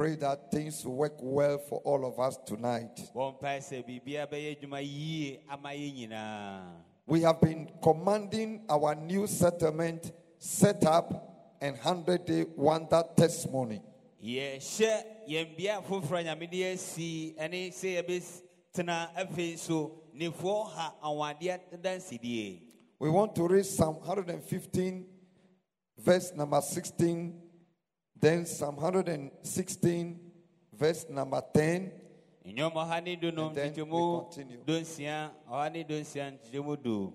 Pray that things work well for all of us tonight. bɔ mpae sɛ biribiara bɛyɛ adwuma yie ama yɛn nyinaa We have been commanding our new settlement set up and 100 day wonder testimony. yɛhyɛ yɛn bea foforɔ nyame de asi ne sɛ yɛbɛtena afei so nefoɔ ha awadeɛ dansidie We want to read Psalm 115, verse number 16, then Psalm 116, verse number 10. nnwom ɔha ne du no And then we continue. donsia ɔha ne donsia nkyɛmu du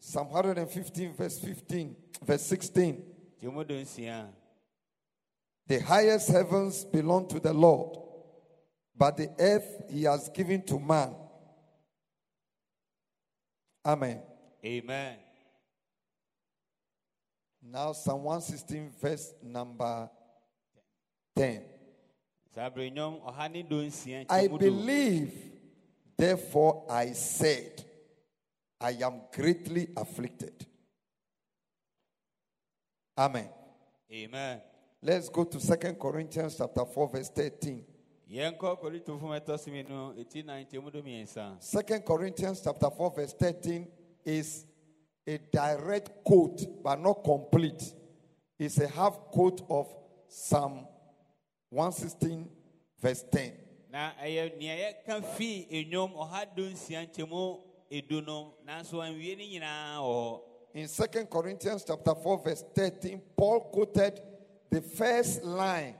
Psalm 115, verse 15, verse 16. The highest heavens belong to the Lord, but the earth he has given to man. Amen. amen Now, Psalm 116, verse number 10. saa berɛ nnwom ɔha ne donsia I believe, therefore I said, I am greatly afflicted. Amen. amen Let's go to Second Corinthians chapter 4, verse 13. yɛnkɔ korintofo mɛtɔ so mmienu ɛti na nkyɛmu du mmiɛnsa Second Corinthians chapter 4, verse 13 is a direct quote, but not complete. It's a half quote of Psalm 116, verse 10. na ɛyɛ nea yɛka fii ɔha donsia nkyɛmu edu no nanso anwie ne nyinaa wɔ hɔ In Second Corinthians chapter 4, verse 13, Paul quoted the first line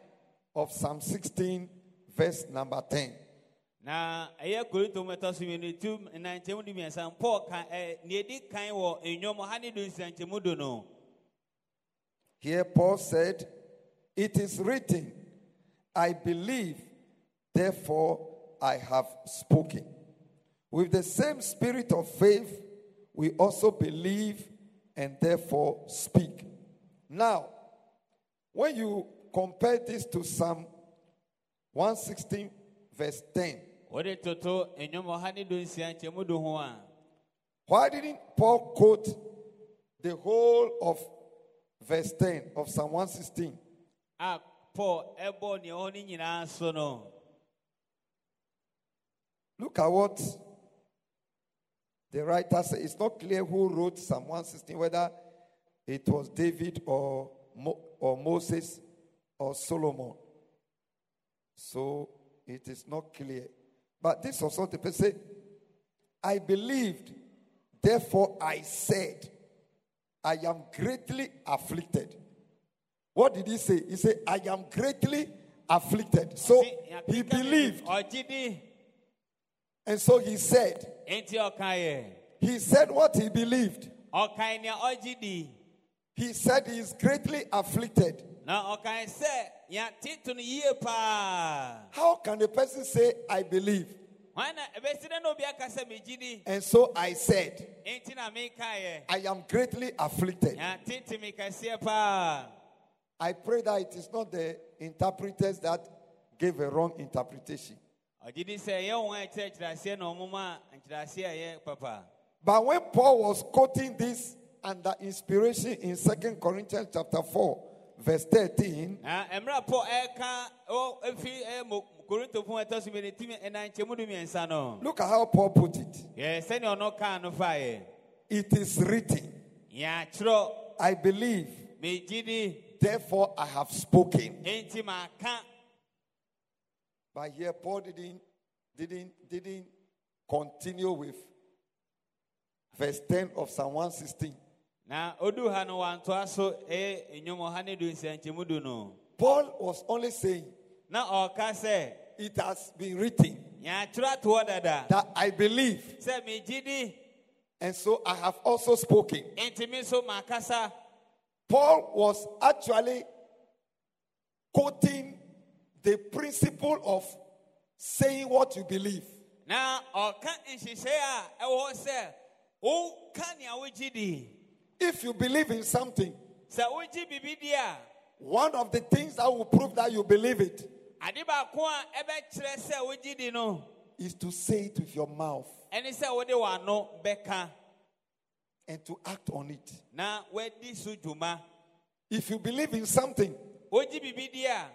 of Psalm 16, verse number 10. na ɛyɛ korinto mɛtɔ so mmienu tu na nkyɛmu du mmiɛnsa paul ka eh, ɛ nea edi kan wɔ ɔha ne donsia nkyɛmu du no Here, Paul said, It is written, I believe, therefore I have spoken. With the same spirit of faith, we also believe and therefore speak. Now, when you compare this to Psalm 116, verse 10, wode toto nnwom ɔha ne donsia nkyɛmu du ho a why didn't Paul quote the whole of verse 10 of Psalm 116? Look at what the writer said. It's not clear who wrote Psalm 116, whether it was David or, Mo- or Moses or Solomon. So it is not clear. But this was what the person said. I believed, therefore I said, I am greatly afflicted. What did he say? He said, I am greatly afflicted. So he believed. And so he said, he said what he believed. ɔkae nea ɔgye di He said he is greatly afflicted. na ɔkae sɛ yɛate to no yie How can a person say, I believe? hwan na ɛbɛsi dɛ na obi aka sɛ megye di And so I said, enti na mekaeɛ I am greatly afflicted. I pray that it is not the interpreters that gave a wrong interpretation. ɔgye di sɛ ɛyɛ wɔn a ɛkyerɛkyerɛ aseɛ na ɔmoma nkyerɛaseɛ a ɛyɛ papa But when Paul was quoting this under inspiration in Second Corinthians chapter 4, verse 13, na mmerɛ paul ɛreka ɔ efi ɛyɛ mo korintofo a ɛtɔ so mmienu timi ɛna nkyɛmu du mmiɛnsa no look at how Paul put it. yɛ sɛnea ɔno kaa no faeɛ It is written, I believe, therefore I have spoken. But here Paul didn't didn't didn't continue with verse 10 of Psalm 116. na odu ha no wantoa so ɛyɛ nnwom ɔha ne du nsia nkyɛmu Paul was only saying, na ɔka sɛ it has been written yɛatwerɛ toɔ dada that I believe, sɛ megye di and so I have also spoken. Paul was actually quoting the principle of saying what you believe. na ɔka nhyehyɛe a ɛwɔ hɔ sɛ woka nea wogye di. If you believe in something, sɛ wogye biribi di one of the things that will prove that you believe it is ade baako a ɛbɛkyerɛ sɛ wogye di no is to say it with your mouth ɛne sɛ wode w'ano bɛka and to act on it. na woadi so dwuma If you believe in something, wogye biribi di a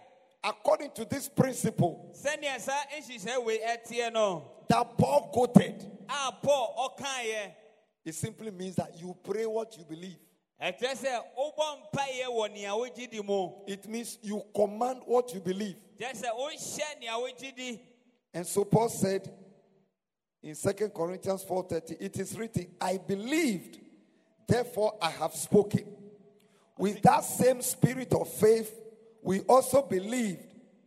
according to this principle sɛnea saa nhyehyɛe wei ɛteɛ no that Paul quoted, a paul ɔkaeɛ it simply means that you pray what you believe. ɛkyerɛ sɛ wobɔ mpayɛ wɔ nea wogye di mu It means you command what you believe. kyerɛ sɛ wohyɛ nea wogye di And so Paul said in 2 Corinthians 4:30, it is written, I believed, therefore I have spoken. With that same spirit of faith, we also believed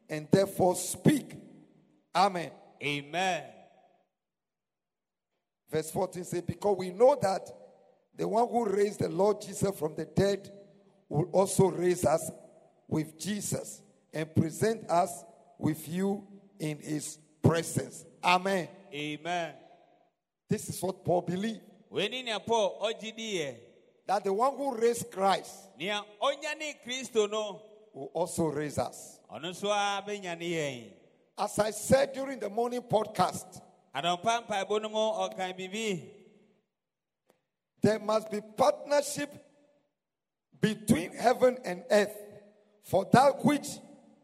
and therefore speak. Amen. amen Verse 14 says, Because we know that the one who raised the Lord Jesus from the dead will also raise us with Jesus and present us with you in his presence. Amen. amen This is what Paul believed. Wei ne nea paul ɔgye That the one who raised Christ nea ɔnyane kristo no will also raise us. ɔno nso a bɛnyane yɛn As I said during the morning podcast, adɔmpa mpaebɔ no mu ɔkan biribi there must be partnership between heaven and earth for that which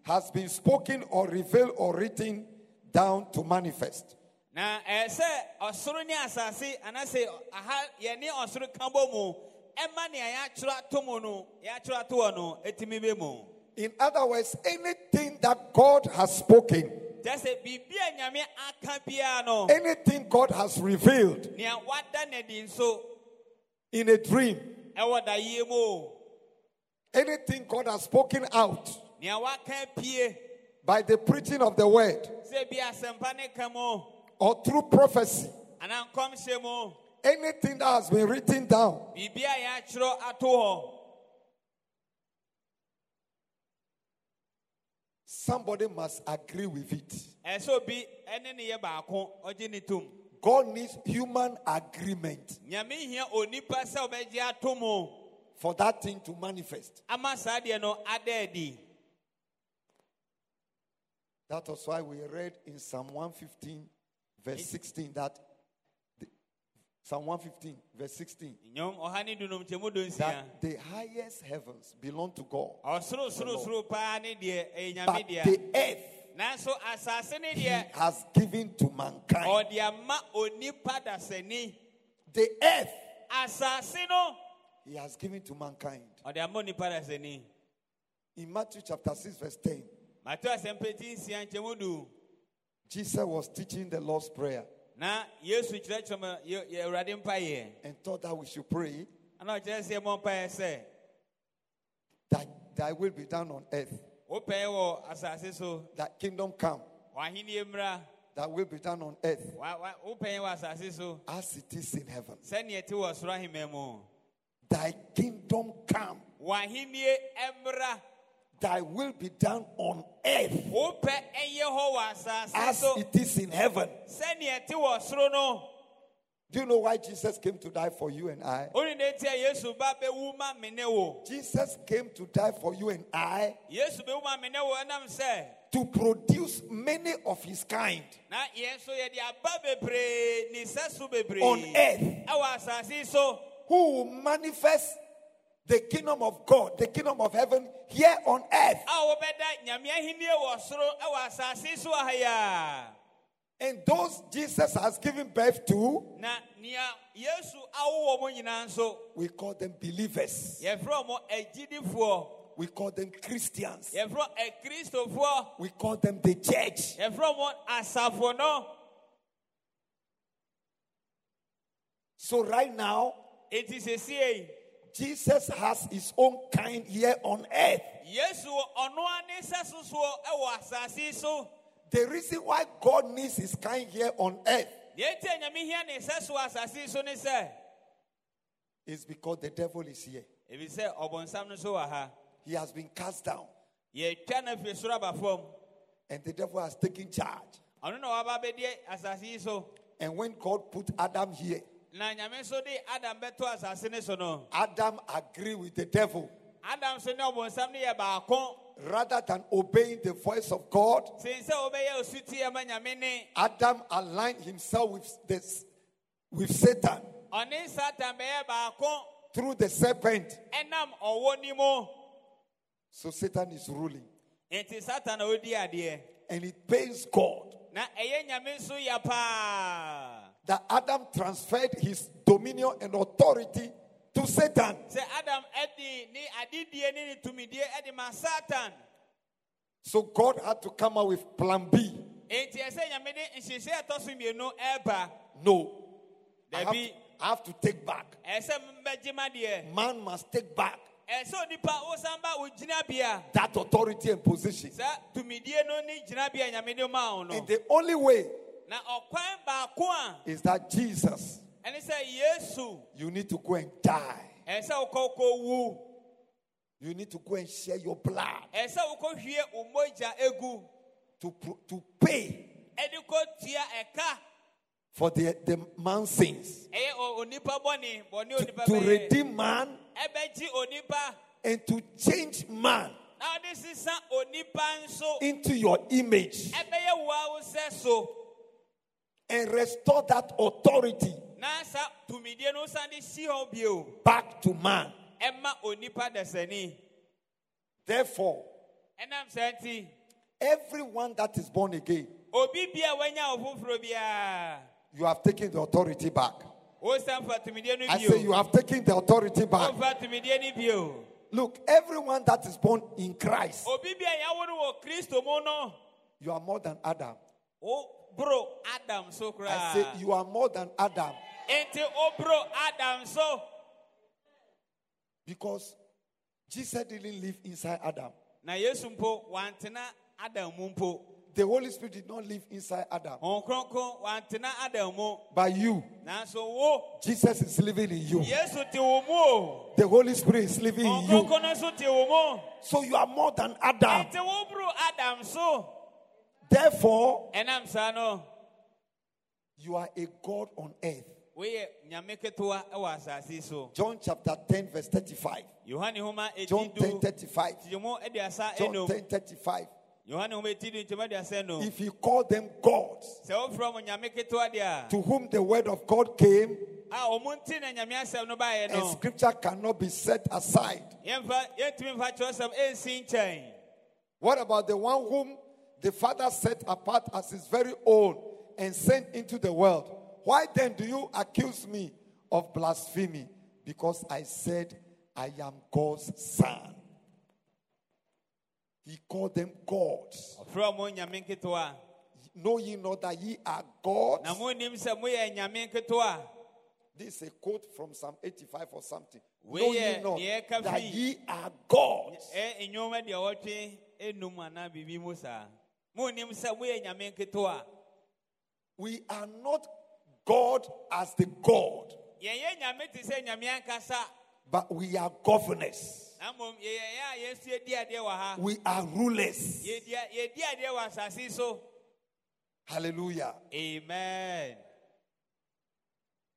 has been spoken or revealed or written down to manifest. Na ɛyɛ sɛ ɔsoro ne asase anaasɛ aha yɛne ɔsoro ka bɔ mu ɛma nea yɛatwerɛ ato mu no yɛatwerɛ ato hɔ no ɛtumi bɛ mu. In other words, anything that God has spoken, sɛ biribi nyame aka biara no anything God has revealed nea wada n'adi nso in a dream, ɛwɔ dayie mu. anything God has spoken out nea waka pie by the preaching of the word sɛ bi asɛmpa ne ka mu or through prophecy, anaa nkɔmhyɛ mu. Anything that has been written down. Biribi a yɛatwerɛ ato hɔ Somebody must agree with it. ɛyɛ sɛ obi ɛne ne yɛ baako ɔgye ne tom God needs human agreement nyame hia onipa sɛ ɔbɛgye ato mu. for that thing to manifest. ama saa deɛ no ada adi That was why we read in Psalm 115, verse 16, that the, Psalm 115, verse 16, nnwom ɔha ne dunum kyɛmu do nsia that the highest heavens belong to God, oh, ɛyɛ but the earth nanso asase ne He has given to mankind. Oh, ɔde ama onipa dasani The earth He has given to mankind. Oh, ɔde ama onipa dasani In Matthew chapter 6, verse 10, Jesus was teaching the Lord's Prayer na yesu yɛ yɛ awurade mpayɛ and taught that we should pray ana ɔkyerɛ sɛ mɔ mpayɛ sɛ that thy will be done on earth, wopɛɛ wɔ asase so. That kingdom come, w'ahenni mmra that will be done on earth wa- wa- wopɛɛ wɔ asase so. as it is in heaven. sɛneɛ ɛte wɔ soro ahemma mu Thy kingdom come, w'ahennie mmra thy will be done on earth wopɛ ɛyɛ hɔ wɔ asase as it is in heaven. sɛneɛ ɛte wɔ soro no. Do you know why Jesus came to die for you and I? wone ne nti a yesu ba bɛwu ma me ne wo. Jesus came to die for you and I yesu bɛwu ma me ne wo ɛnam sɛ to produce many of his kind na yɛn nso yɛde aba bebree ne sɛ so bebree. on earth. Ɛwɔ asase yi so. Who will manifest the kingdom of God, the kingdom of heaven here on earth. a wɔbɛda nyame ahenni wɔ soro ɛwɔ asase yi so wɔ ha yi a And those Jesus has given birth to, na nea yesu awo wɔ mo nyinaa nso we call them believers. yɛfrɛ mo agyidifoɔ We call them Christians. We call them the church. yɛfrɛ mo asafo no So right now, enti sesie Jesus has his own kind here on earth. yesu ɔno ane sɛ sosoɔ ɛwɔ so The reason why God needs his kind here on earth deɛ nti a ne nsa so wɔ asase yi so ne sɛ is because the devil is here. ɛfiri sɛ ɔbɔnsam no so wɔ ha He has been cast down, yɛtwa no afiri soro aba and the devil has taken charge. ɔno na waba bɛdi so And when God put Adam here, na nyame nso de adam bɛto asase ne so no Adam agreed with the devil. adam nso ne ɔbɔnsam no yɛ Rather than obeying the voice of God, sen sɛ wobɛyɛ osutie ma Adam aligned himself with this, with Satan ɔne satan bɛyɛ through the serpent. ɛnam ɔwɔ ni So Satan is ruling, enti satan na ɔdi adeɛ. And it pains God na ɛyɛ nyame nso yɛ paa that Adam transferred his dominion and authority to Satan. sɛ adam ɛde ne adedie ne ne tumidie ɛde satan So God had to come up with plan B. enti ɛsɛ nyame de nhyehyɛ ɛtɔ so mmienu ɛreba No. I have, to, I have to take back. ɛsɛ mbɛgye ma deɛ Man must take back ɛsɛ onipa wosan ba wo gyinabea that authority and position. saa tumidie no ne gyinabea nyame de ma wo no And the only way na ɔkwan baako is that Jesus, ɛne sɛ yesu. You need to go and die. wokɔ kɔwu You need to go and share your blood. Ɛsɛ wokɔhwie wo mogya egu. To, to pay ɛde kɔtua ɛka. for the, the man's sins, ɛyɛ o- onipa bɔne bɔne to, to redeem man and to change man na ɔde sesa onipa nso. into your image ɛbɛyɛ woa wo sɛ so and restore that authority na saa tumidie no san si hɔ back to man. ɛma onipa dasani Therefore, everyone that is born again, obi bia wanya wo foforɔ biara you have taken the authority back. wosan fa tumidie no I say you have taken the authority back. wofa tumidie no bio Look, everyone that is born in Christ, obi bia yɛawo no wɔ kristo mu no you are more than Adam. Wo bro, adam so cry. I say you are more than Adam Ente oh, bro, adam so because Jesus didn't live inside Adam. na yesu mpo wantena adam mpo The Holy Spirit did not live inside Adam. Honhom Kronkron wantena adam mu But you, Jesus is living in you. yesu te wo The Holy Spirit is living in you. Kronkron no nso te wo So you are more than Adam. enti woboro adam so Therefore, ɛnam saa no you are a God on earth. woyɛ nyame ketewa wɔ asase yi so John chapter 10, verse 35. John 10, 35. John 10, 35. yohane homa ɛtidu nkyɛmu aduasa enum If you call them gods, sɛ wofrɛ mo nyame ketewa deɛ a to whom the word of God came, a ɔmo nti na nyame asɛm no baeɛ and scripture cannot be set aside. yɛmfa yɛntumi mfa kyerɛsɛm ɛnsi nkyɛn What about the one whom the Father set apart as his very own and sent into the world? Why then do you accuse me of blasphemy? Because I said I am God's son. He called them gods. ɔfrɛ mo nyame ketewa Know ye not that ye are gods? na monim sɛ moyɛ nyame ketewa This is a quote from Psalm 85 or something. Know ye not that ye are gods. Ɛ nnwoma deɛ wɔtwe enum anaa biribi mu saa monim sɛ moyɛ nyame ketewa We are not God as the God, yɛyɛ nyame te sɛ nyame ankasa but we are governors. na mmom yɛyɛ a yɛsu yɛdi adeɛ wɔ ha We are rulers. yɛdi yɛdi adeɛ wɔ asase yi so Hallelujah. amen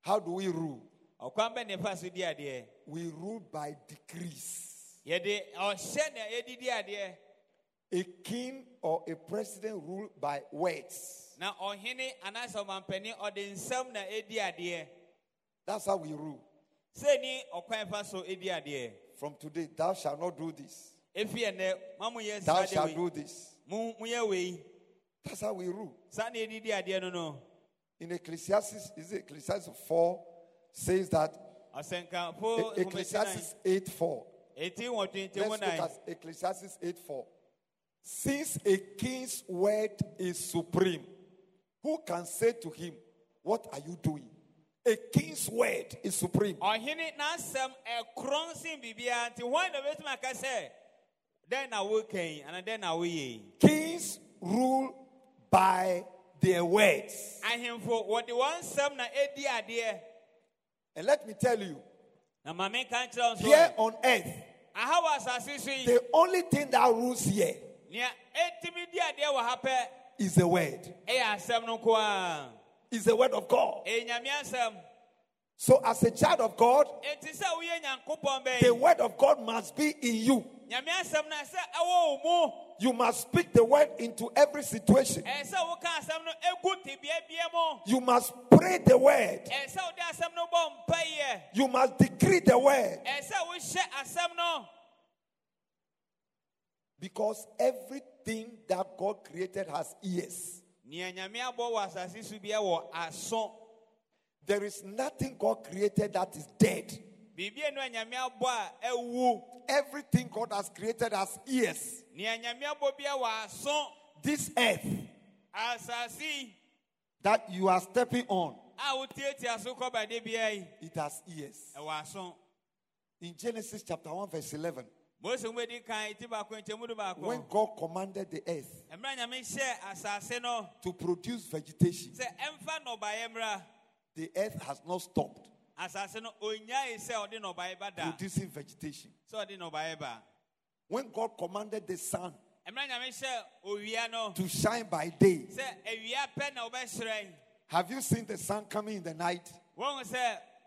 How do we rule? ɔkwan bɛ nefa so di adeɛ We rule by decrees. A king or a president rule by words. na ɔhene anaasɛ ɔmampanin ɔde nsɛm na ɛdi adeɛ That's how we rule. sɛni ɔkwan fa so ɛdi adeɛ From today, thou shalt not do this. ɛfi ɛnɛ ma moyɛ Thou shalt do this. Moyɛ wei That's how we rule. saa na adeɛ no no In Ecclesiastes, is it Ecclesiastes 4 says that Ecclesiastes 8 4. 18 wɔ 20 Let's look at Ecclesiastes 8 4. Since a king's word is supreme, who can say to him, What are you doing? A king's word is supreme. ɔhene n'asɛm ɛkorɔn sen biribiara nti wɔn na bɛtumi aka sɛ dɛn na wokan anaa dɛn na woyɛ Kings rule by their words. ahemfo wɔde wɔn nsɛm na edi adeɛ And let me tell you, na maame ka nkyerɛ wɔn so here on earth, aha wɔ asase so yi the only thing that rules here nea etimi di adeɛ wɔ ha pɛ is the word. ɛyɛ asɛm no nko ara Is the word of God. ɛyɛ nyame asɛm So, as a child of God, eti sɛ woyɛ nyankopɔn the word of God must be in you. nyame asɛm na sɛ ɛwɔ wo mu You must speak the word into every situation. ɛyɛ sɛ woka asɛm no egu tebea bia mu You must pray the word. ɛyɛ sɛ wode asɛm no bɔ mpaeɛ You must decree the word. ɛyɛ sɛ wohyɛ asɛm no Because everything that God created has ears. nea nyame abɔ wɔ asase so bia wɔ aso There is nothing God created that is dead. biribi enu a nyame abɔ a ɛwu Everything God has created has ears. nea nyame abɔ bia wɔ aso This earth that you are stepping on, a wotietia so kɔbade bia yi it has ears. In Genesis chapter 1, verse 11, mose mu edi kan eti baako nkyɛmu du when God commanded the earth mmerɛ nyame hyɛ asase no. to produce vegetation, sɛ ɛmfa nnɔbaeɛ mmra the earth has not stopped asase no onyae sɛ ɔde nnɔbaeɛ ba da. producing vegetation. sɛ ɔde nnɔbaeɛ ba When God commanded the sun mmerɛ nyame hyɛ owia no. to shine by day, sɛ awia pɛ na wɔbɛhyerɛn have you seen the sun coming in the night?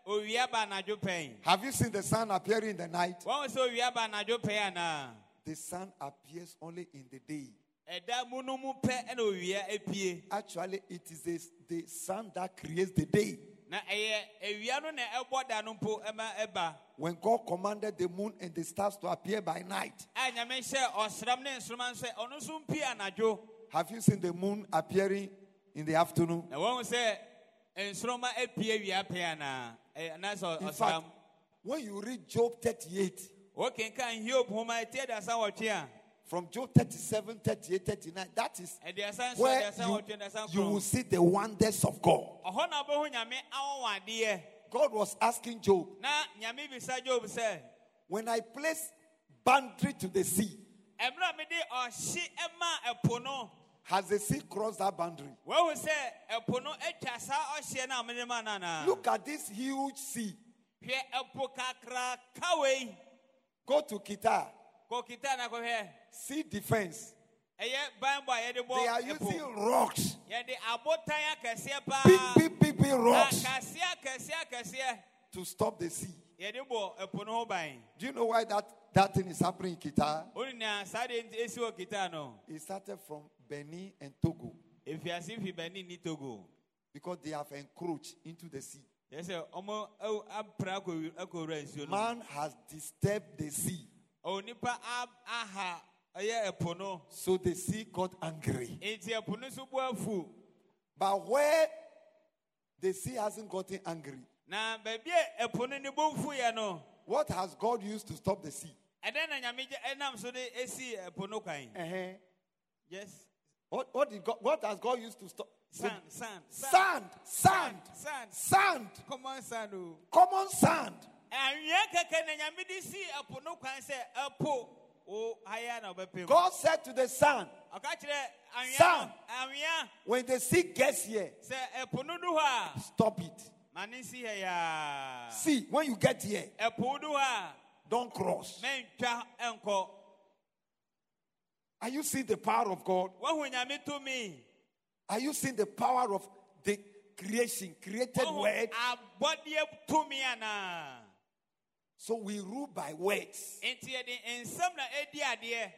Wɔn sɛ owia ba anadwo pɛn Have you seen the sun appearing in the night? wɔn sɛ owia ba anadwo pɛn anaa The sun appears only in the day. ɛda mu no mu pɛ ɛna owia apue Actually, it is the, the sun that creates the day. na ɛyɛ awia no na ɛbɔ da no mpo ɛma ɛba When God commanded the moon and the stars to appear by night, a nyame hyɛ ɔsram ne nsoroma nso ɔno nso mpue anadwo have you seen the moon appearing in the afternoon? Na wɔn sɛ nsoroma apue awia pɛn anaa ɛyɛ anaasɛ In fact, when you read Job 38, wɔkenkan hiob homa ɛti aduasa wɔtwe a from Job 37, 38, 39, that is where you, you will see the wonders of God. ɔhɔ na ɔbɛhu nyame awɔwadeɛ God was asking Job, na nyame bisa job sɛ when I place boundary to the sea, ɛmmerɛ a mede ɔhye ɛma ɛpo no has the sea crossed that boundary? wahu sɛ ɛpo no atwa saa ɔhyeɛ no a mede ma no anaa Look at this huge sea. hwɛ ɛpo kakraka wei Go to Keta, kɔkita na kɔhwɛ sea defense. ɛyɛ banbɔ a yɛde They are using rocks, yɛde abotan akɛseɛ paa big, big, big, big rocks. akaseɛ akɛseɛ akɛseɛ to stop the sea. yɛde bɔ ɛpo no ho ban Do you know why that, that thing is happening in Keta? wone nea saa deɛ nti ɛsi wɔ kita It started from Benin and Togo efiase fi bani ni togo because they have encroached into the sea. yɛ sɛ ɔmo ɛw- apra akɔwi- akɔwura nsuo no. Man has disturbed the sea, onipa a- aha ɛyɛ ɛpo no so the sea got angry. enti ɛpo no nso bu afu But where the sea hasn't gotten angry, na baabi a no ne bomfu yɛ no what has God used to stop the sea? ɛdɛn na nyame gye so de esi ɛpo Uh-huh. yes What, what, did God, what has God used to stop? sand sand Sand, sand, sand sand, common sand o common sand. anwea kɛkɛ na nyame de si ɛpo no kwan sɛ ɛpo o haya God said to the sand, ɔka kyerɛ anwea Sand. when the sea gets here, sɛ ɛpo no du hɔ a stop it. ma ne nsi hɛ yaa See, when you get here, ɛpo du hɔ a don't cross. Are you seeing the power of God? wahu nyame tumi Are you seeing the power of the creation, created wahu word? Ah, anaa So we rule by words. enti eh, yɛde nsɛm na ɛdi adeɛ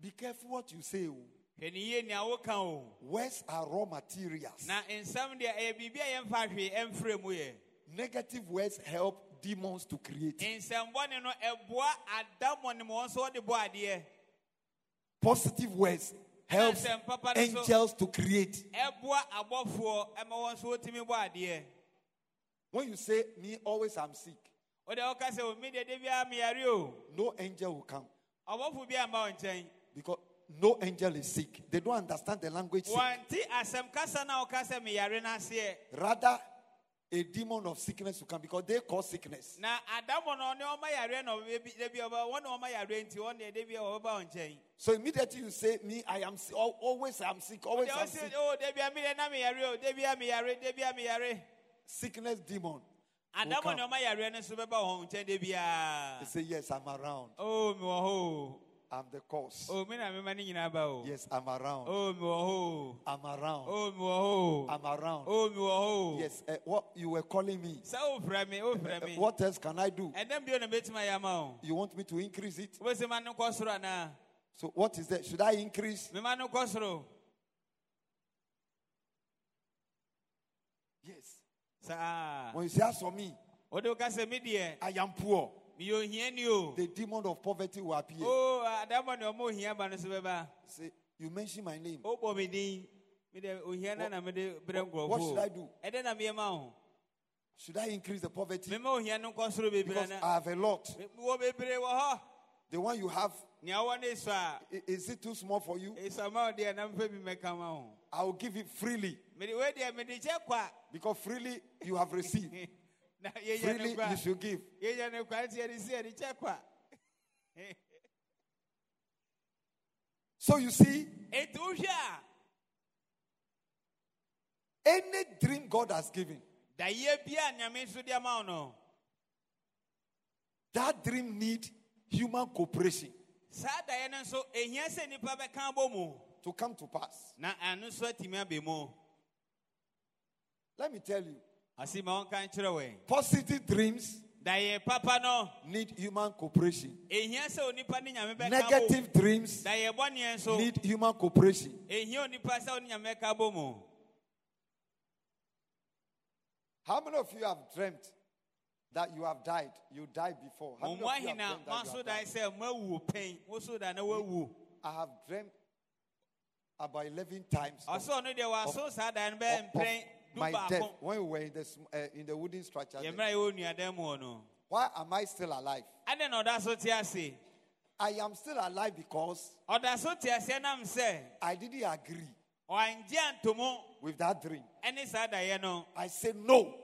Be careful what you say. oh. hwɛ ne yie nea woka o Words are raw materials. na nsɛm deɛ ɛyɛ eh, biribi a yɛmfa hwee eh, ɛmfrɛ mu Negative words help demons to create. Positive words help nsɛm papa no nso angels to create. ɛboa abɔfoɔ ɛma wɔn nso wɔtumi bɔ adeɛ When you say, Me always I'm sick, wode woka sɛ omi deɛ de biara meyare o no angel will come ɔbɔfo bi amba wo nkyɛn because no angel is sick. They don't understand the language sick. wɔnte asɛm kasa no a woka sɛ meyare no aseɛ Rather, a demon of sickness will come because they cause sickness. Na adamu no ne ɔma yareɛ na ɔbɛbi da bi ɔba wɔn na ɔma yareɛ nti wɔn deɛ da bi ɔbɛba wɔn nkyɛn So immediately you say, Me, I am sick. Always I'm sick. Always I'm sick. o da bi a mi deɛ na mi yare o da bi a mi yare da bi a mi yare Sickness demon. adamu come. ne ɔma yareɛ no nso bɛba wɔn nkyɛn da bi They say, Yes, I'm around. Oh, wɔ I'm the cause. Oh, mi na mi ma ne nyinaa ba o Yes, I'm around. Oh, mi wɔ I'm around. o mi wɔ I'm around. o mi wɔ Yes, eh, what you were calling me. sɛ o fira mi o fira Eh, What else can I do? And bi o na bɛtuma yɛ ama o You want me to increase it? o bɛ se ma ne kɔ soro ana So what is that? Should I increase? mi ma ne Yes. saa ah. When you say as for me, o de o ka sɛ mi deɛ I am poor. mi yɛ ohia. The demon of poverty will appear. o adamu ne ɔmo ohia ba no so bɛba Say, you mention my name. o bɔ mi din mi de ohia na na mi de brɛ What should I do? ɛdɛ na mi yɛ ma o Should I increase the poverty? mi ma ohia no nkɔ soro bebree Because I have a lot. mi wɔ bebree wɔ hɔ The one you have, nea ɔwɔ ne so a i- is it too small for you? esama o deɛ na mi fɛ bi mɛka ma o I will give it freely. mi de wei deɛ mi de kyɛ kwa Because freely you have received. na yɛ yɛ Freely you should give. yɛ yɛ ne kwa nti yɛ de si yɛ de kyɛ kwa So you see, etu hwɛ a any dream God has given, da yɛ bi a nyame nso de ama o no that dream need human cooperation saa da yɛ no nso ehia sɛ nipa bɛka abɔ mu to come to pass. na ɛno nso atumi aba mu. Let me tell you, Asi ma ɔnka nkyerɛ wɛ. positive dreams Da yɛ papa no, need human cooperation. ehia sɛ onipa ne nyame bɛka bɔ. Negative dreams Da yɛ bɔneɛ nso, need human cooperation. ehia onipa sɛ ɔne nyame bɛka bɔ mu. How many of you have dreamt that you have died? You died before. How many of you have dreamt that you have died? sɛ moawu pɛn, mo so da na wawu. I have dreamt about 11 times of, Ɔsɛ ɔno deɛ waso saa da no bɛyɛ of mprɛn my death when we were in the, uh, in the wooden structure. there. Yɛmmerɛ a yɛwɔ nuadan mu hɔ no. Why am I still alive? Adɛn na ɔda so te ase? I am still alive because Ɔda so te aseɛ nam sɛ, I didn't agree with that dream. ɛne saa daeɛ. I said, No,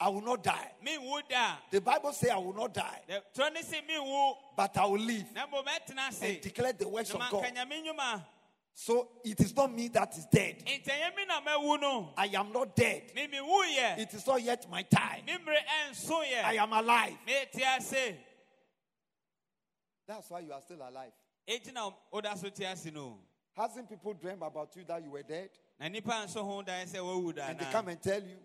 I will not die. The Bible says I will not die, Twerɛ ne se but I will live na mmom ɛtena and declare the works of God. So it is not me that is dead. Nti ɛnyɛ me na mawu. I am not dead. It is not yet my time. Me mmere ɛnso I am alive. That's why you are still alive. Enti na woda so te ase no. Hasn't people dreamed about you that you were dead? Na nipa nso ho daeɛ sɛ wawu da And they come and tell you,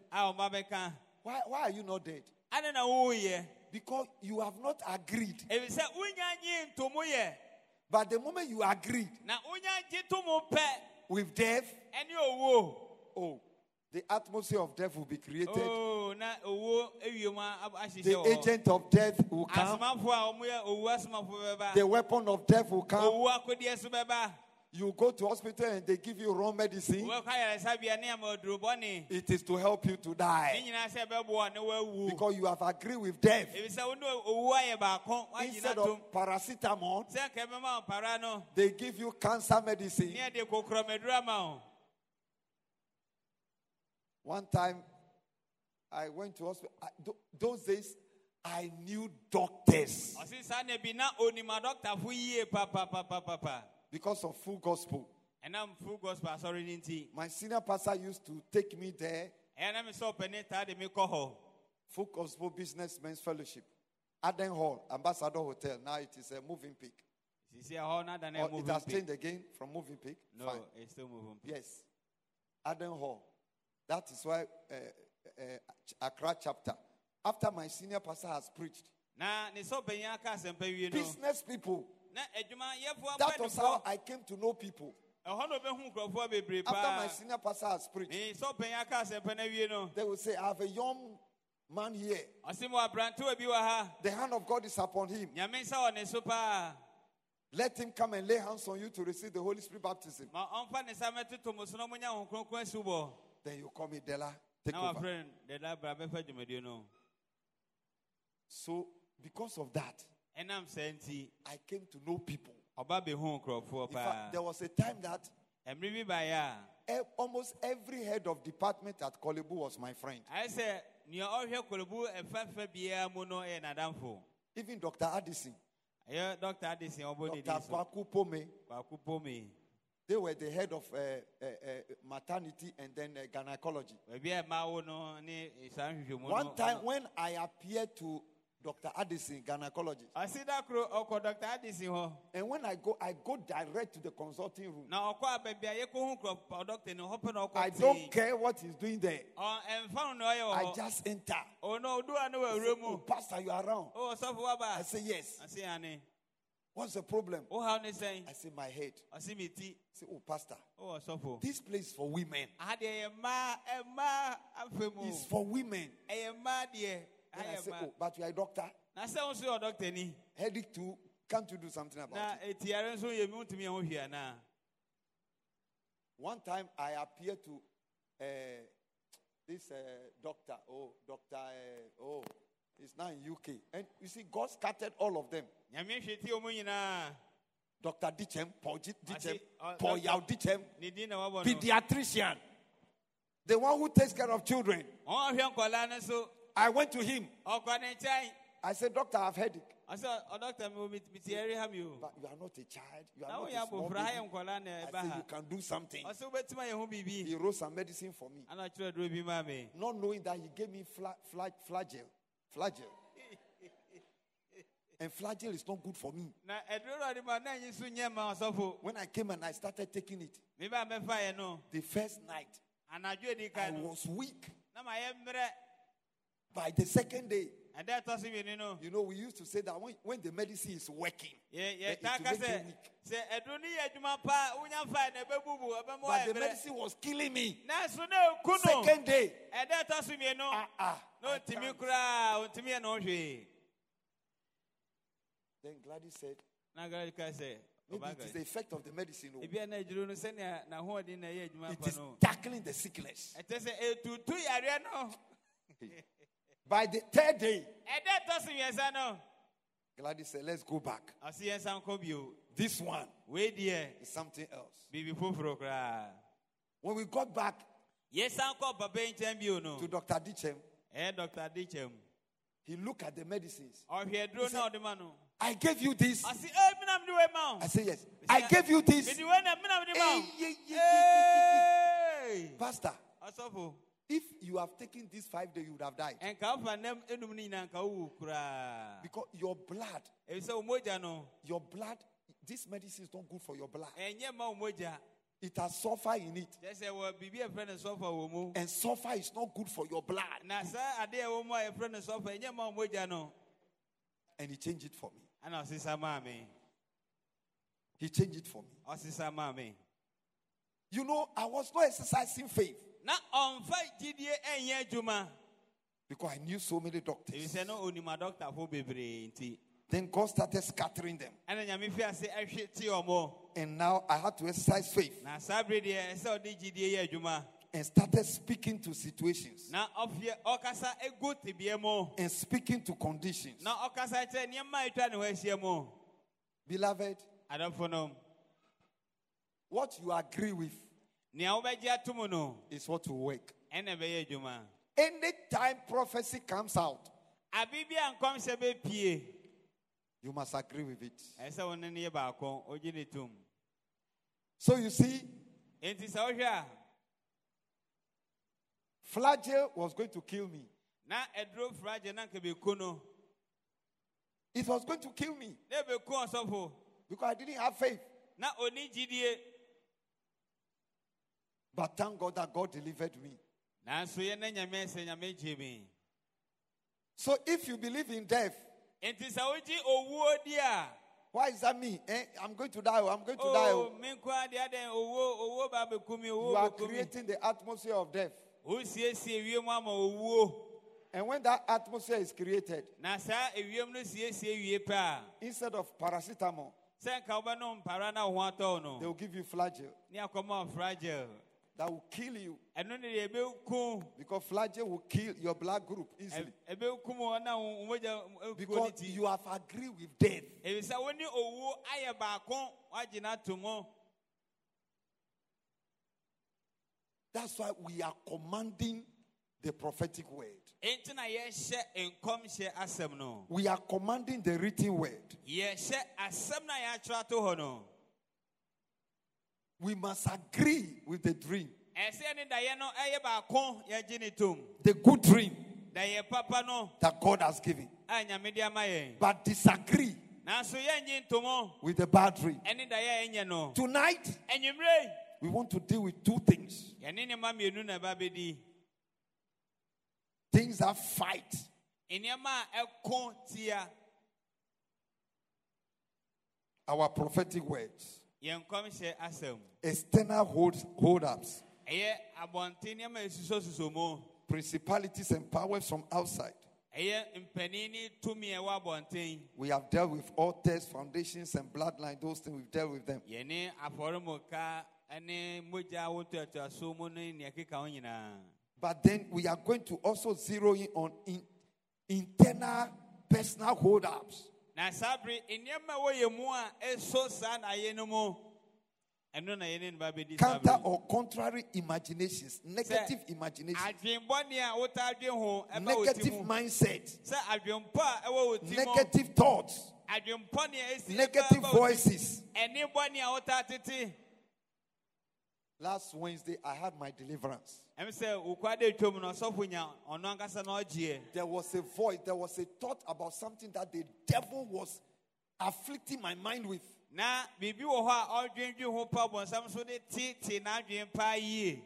why, why are you not dead? Ade na wowuyɛ. Because you have not agreed. Ɛfiri sɛ wonya nye ntomo yɛ. But the moment you agreed Na wonya gye to mo pɛ with death, oh, the atmosphere of death will be created. Oh, na owuo awie mu a- ahyehyɛ The agent of death will come. Asomafoɔ a wɔn yɛ owu asomafoɔ bɛba. The weapon of death will come. Owu akodeɛ so bɛba. You go to hospital and they give you wrong medicine. Wobɛkɔ ayaresabea ne ama aduro bɔne. It is to help you to die. nyinaa sɛ ɛbɛboa ne wawu. Because you have agreed with death. Ebi sɛ wo ne owu ayɛ baako, woagyina Instead of paracetamol, Sɛ nka ɛbɛma wo para no, they give you cancer medicine. ne ɛde kokorɔmaduru ama wo. One time, I went to hospital. I- those days, I knew doctors Because of full gospel. Ɛnam full gospel nti. My senior pastor used to take me there, Ɛyɛ na me sɛ ɔpani de me kɔ full gospel businessmen's fellowship, Aden Hall, Ambassador Hotel. Now it is a Mövenpick. Sisi ɛhɔ na da na Or ɛyɛ Oh, it has changed again from Mövenpick. No, Fine. it's still Mövenpick. Yes. Aden Hall. That is why uh, uh, Accra chapter. After my senior pastor has preached, Na ne sɛ ɔpanyin aka asɛmpa wie no. business people. That was how. I came to know people. Ɛhɔ na ɔbɛhu nkurɔfoɔ bebree After my senior pastor has preached, Ne sɛ ɔpanyin aka asɛmpa no awie they will say, I have a young man here. Ɔse mo aberantewa bi wɔ ha. The hand of God is upon him. Nyame nsa wɔ ne so paa. Let him come and lay hands on you to receive the Holy Spirit baptism. Ma ɔmfa ne nsa mmɛtoto mo so na monya Honhom Kronkron asi bɔ. Then you call me Della. Take Na over. wafrɛ no dada bra bɛfa dwumadie. So, because of that, Ɛnam saa nti, I came to know people. ɔba bɛhu nkurɔfoɔ In fact, paa. there was a time that Mmere bi baeɛ a, almost every head of department at Korle Bu was my friend. ayɛ sɛ nea ɔhwɛ kolobu ɛfɛfɛ biara mu no yɛ n'adamfo Even Dr. Addison, ɛyɛ dɔkta adesin ɔbɔ didi Dr. so Kwaku Pome, baako pome they were the head of uh, uh, uh, maternity and then uh, gynecology. baabi a ɛma wo no ne saa nhwehwɛmu no One time ɔno- when I appeared to Dr. Addison, gynecologist, ɔsida koro ɔkɔ dɔkta adesin hɔ and when I go, I go direct to the consulting room. Now, ɔkɔ a baabi a yɛkɔhu kurɔpa no hɔ pɛ I don't care what he's doing there. No na I just enter. ɔno ɔduwa ne wɔ Say, awura oh, mu oh, Pastor, you are around. ɔwɔ sɔfo I say, yes. I say, honey. What's the problem? wohaw ne sɛn I say, my head. ɔse me ti I say, oh, Pastor, ɔwɔ sɔfo this place is for women. adeɛ yɛ mmaa ɛmmaa afɛ mu It's for women. Ɛyɛ mmaa deɛ Then I say, oh, but you are a doctor. na sɛ nso yɛ ɔdɔktani Headache too. Can't you do something about na it? etiare nso yɛ mi ntumi yɛn ho hwɛ One time I appeared to uh, this uh, doctor. Oh, doctor. Uh, oh, he's now in UK. And you see, God scattered all of them. nyame hwɛ ti nyinaa Dr. Dichem, Paul Dichem, Paul Yao Dichem, ne din na wabɔ no pediatrician, the one who takes care of children. Wɔn ahwɛ nkɔlaa no so I went to him. ɔkɔ ne nkyɛn I said, Doctor, I've headache. ɔsɛ ɔdɔkta mi Doctor, mi ti ɛri ha mi o But you are not a child. You are na not a small abofra ha yɛ baby. I said, you can do something. ɔsɛ wobɛtumi ayɛ ho biribi He wrote some medicine for me. ana kyerɛ duro bi maa mi Not knowing that he gave me fla- fla- Flagyl. Flagyl. and Flagyl is not good for me. na ɛduro na ɔde ma na enyi so nyɛ ma ɔsɔfo When I came and I started taking it, mi ba mɛfa yɛ no the first night, I was weak. na ma yɛ mmerɛ By the second day, ɛdɛ ɛtɔ so mmienu no you know, we used to say that when, when the medicine is working, then yɛ it will make you weak. sɛ ɛduro ni yɛ adwuma pa wonya fa yɛ na ɛbɛbubu ɛbɛmo But the medicine was killing me. nanso na eku no Second day, ɛdɛ ɛtɔ so mmienu ah, ah, na I ontumi can't. koraa ontumi yɛ Then Gladys said, na agara ka maybe it is the effect of the medicine. oh. ebi ɛna adwuro no sɛnea n'ahoɔden na ɛyɛ adwuma It is no tackling the sickness. By the third day, ɛdɛ ɛtɔ so mmiɛnsa no Gladys said, let's go back. ɔsi yɛn san kɔ bio This one is something else. When we got back yɛn san kɔ papa yi nkyɛn bio no to Dr. Dichem, dɔkta adikyɛm he looked at the medicines. ɔhwɛ duro na ɔde ma no I gave you this. ɔsi ee mi na mi de wei ma o I say, yes. I gave you this. mi de wei na mi na mi de ma Hey, ee yeah. Pastor, if you have taken these five days, you would have died. nka ɔfa nam enum ni nyinaa nka owu koraa Because your blood, ebi sɛ omogya your blood, this medicine is not good for your blood. Eh, ma It has sulfur in it. kyɛ sɛ wɔ biribi a yɛfrɛ no sɔfa wɔ mu And sulfur is not good for your blood. na saa adeɛ a ɛwɔ mu a yɛfrɛ eh, no sɔfa ɛnyɛ ma omogya And he changed it for me. ɛna ɔsesa maa me He changed it for me You know, I was not exercising faith na ɔmfa gyidie ɛnyɛ adwuma. Because I knew so many doctors. sɛ no onim adɔktafo bebree nti. Then God started scattering them. ɛna nyame fi ase ɛhwe te ɔmo And now I had to exercise faith. Na saa bere deɛ ɛsɛ ɔde gyidie yɛ adwuma. And started speaking to situations. Na ɔfie ɔkasa egu tebea mu. And speaking to conditions. na I kyerɛ nneɛma a atwa ne ho ahyia mu. Beloved, adɔfo no what you agree with is what will work. ɛna ɛbɛyɛ adwuma Anytime prophecy comes out, abe bi a nkɔmhyɛ bɛpie you must agree with it. ɛsɛ sɛ wo ne no yɛ baako ogye ne tom So you see, enti sɛ wohwɛ a was going to kill me. na ɛduro fragye na nka bɛku no It was going to kill me. Because I didn't have faith. Na ɔni gyidie But thank God that God delivered me. nanso yɛ na nyame sɛ nyame gye me So if you believe in death, enti sɛ wogye owuo di a why is that me? Eh, I'm going to die. oh, I'm going to die. oh, oh. me nko adeɛ adɛn owuo owuo ba bɛku me You are creating the atmosphere of death. wosiesie wiem ama owuo And when that atmosphere is created, na saa ewiem no siesie wie pɛ a instead of paracetamol, sɛ nka wobɛnom mpara na wo ho atɔw they will give you fragile that will kill you ɛno ne deɛ ɛbɛku because Flagyl will kill your blood group easily. ɛbɛkum wɔ na wo mogya ɛkuo Because you have agreed with death. ɛfisɛ wo ne owuo ayɛ baako woagye no ato mu That's why we are commanding the prophetic word. enti na yɛhyɛ nkɔmhyɛ asɛm no We are commanding the written word. yɛhyɛ asɛm no a yɛatwerɛ ato hɔ no We must agree with the dream, ɛsɛ ne daeɛ no eh, ɛyɛ baako yɛgye ne tom the good dream daeɛ papa no that God has given, eh, a nyame de ama yɛn but disagree with the bad dream. ɛne daeɛ a ɛnyɛ no. Tonight, we want to deal with two things. Yɛne ne ma mmienu na ɛba bɛdi things that fight. Nneɛma a ɛko tia our prophetic words, yɛn nkɔmhyɛ asɛm external hold, hold ups, ɛyɛ abɔnten nneɛma a ɛsusɔsusɔ mu principalities and powers from outside. ɛyɛ mpanin ne tumi a ɛwɔ abɔnten We have dealt with altars, foundations, and bloodline. Those things we've dealt with them. yɛne afɔremuka ne mogya a wotoatoaso mu ne nea ɛkeka ho nyinaa But then we are going to also zero in on in, internal personal hold ups. Na saa bere nneɛma a wɔyɛ mu a ɛso saa naeɛ no mu ɛno na yɛne no ba bɛdi saa Counter or contrary imaginations, negative imaginations, a dwen ho ɛba wo ti negative mu. mindset, sɛ adwenpɔ a ɛwɔ wo ti mu. Negative thoughts, a ɛsi negative ɛba wo ti- voices. ɛne bɔne a tete Last Wednesday, I had my deliverance. ɛm sɛ wokwa de twam no ɔsɔfo nya ɔno ankasa na ɔgyeɛ There was a voice, there was a thought about something that the devil was afflicting my mind with. na biribi wɔ hɔ a ɔdwendwen ho pa bɔnsam so de tete n'adwen paa yie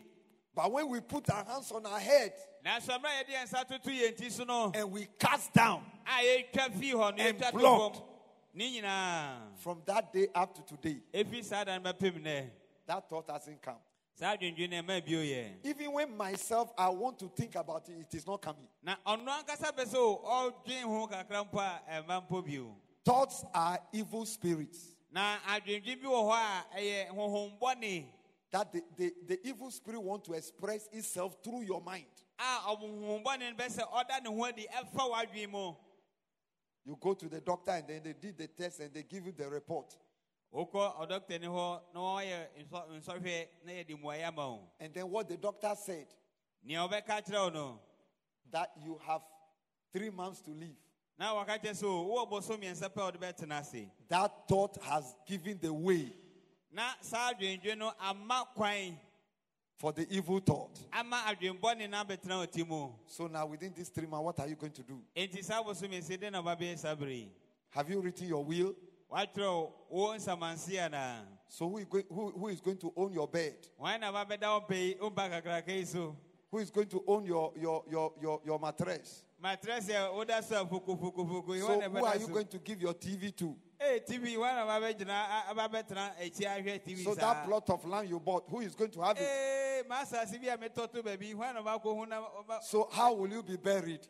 But when we put our hands on our head nanso mmerɛ a yɛde yɛn nsa toto yɛn ti and we cast down, a yɛtwa fii hɔ no And blocked. fam ne nyinaa from that day up to today, ɛfi saa da no bɛpem nɛ that thought hasn't come. saa adwendwen no ɛma bio yɛ Even when myself, I want to think about it, it is not coming. na ɔno ankasa pɛ sɛ o ɔdwen ho kakra mpo a ɛma mpo bio Thoughts are evil spirits. na adwendwen bi wɔ hɔ a ɛyɛ honhombɔne That the, the, the evil spirit want to express itself through your mind. a ɔhohombɔne no bɛ sɛ ɔda ne ho adi ɛfa w'adwen mu You go to the doctor and then they did the test and they give you the report. Wokɔ ɔdɔkta ni hɔ na wɔyɛ nsɔ- nsɔhwɛ na yɛde mmuaeɛ ama wo And then what the doctor said, nea ɔbɛka kyerɛ wo no that you have three months to live. na waka kyerɛ sɛ o wowɔ boso mmiɛnsa pɛ a wode bɛtena ase That thought has given the way na saa adwendwen no ama kwan for the evil thought. ama adwenbɔne no abɛtena wo ti mu So now within these three months, what are you going to do? enti saa boso mmiɛnsa dɛn na wobabɛyɛ saa bere Have you written your will? Woatwerɛ wo nsamanse anaa So who is going, who, who is going to own your bed? wan na babɛda wo mpa yi wo mpa kakraka yi so Who is going to own your, your, your, your, your mattress? woda so who are you going to give your TV to? ee tv wan na babɛgyina a- babɛtena akyi tv So that plot of land you bought, who is going to have it? ee maa asase bi a metɔ to baabi wan na makɔhu na ɔba- So how will you be buried?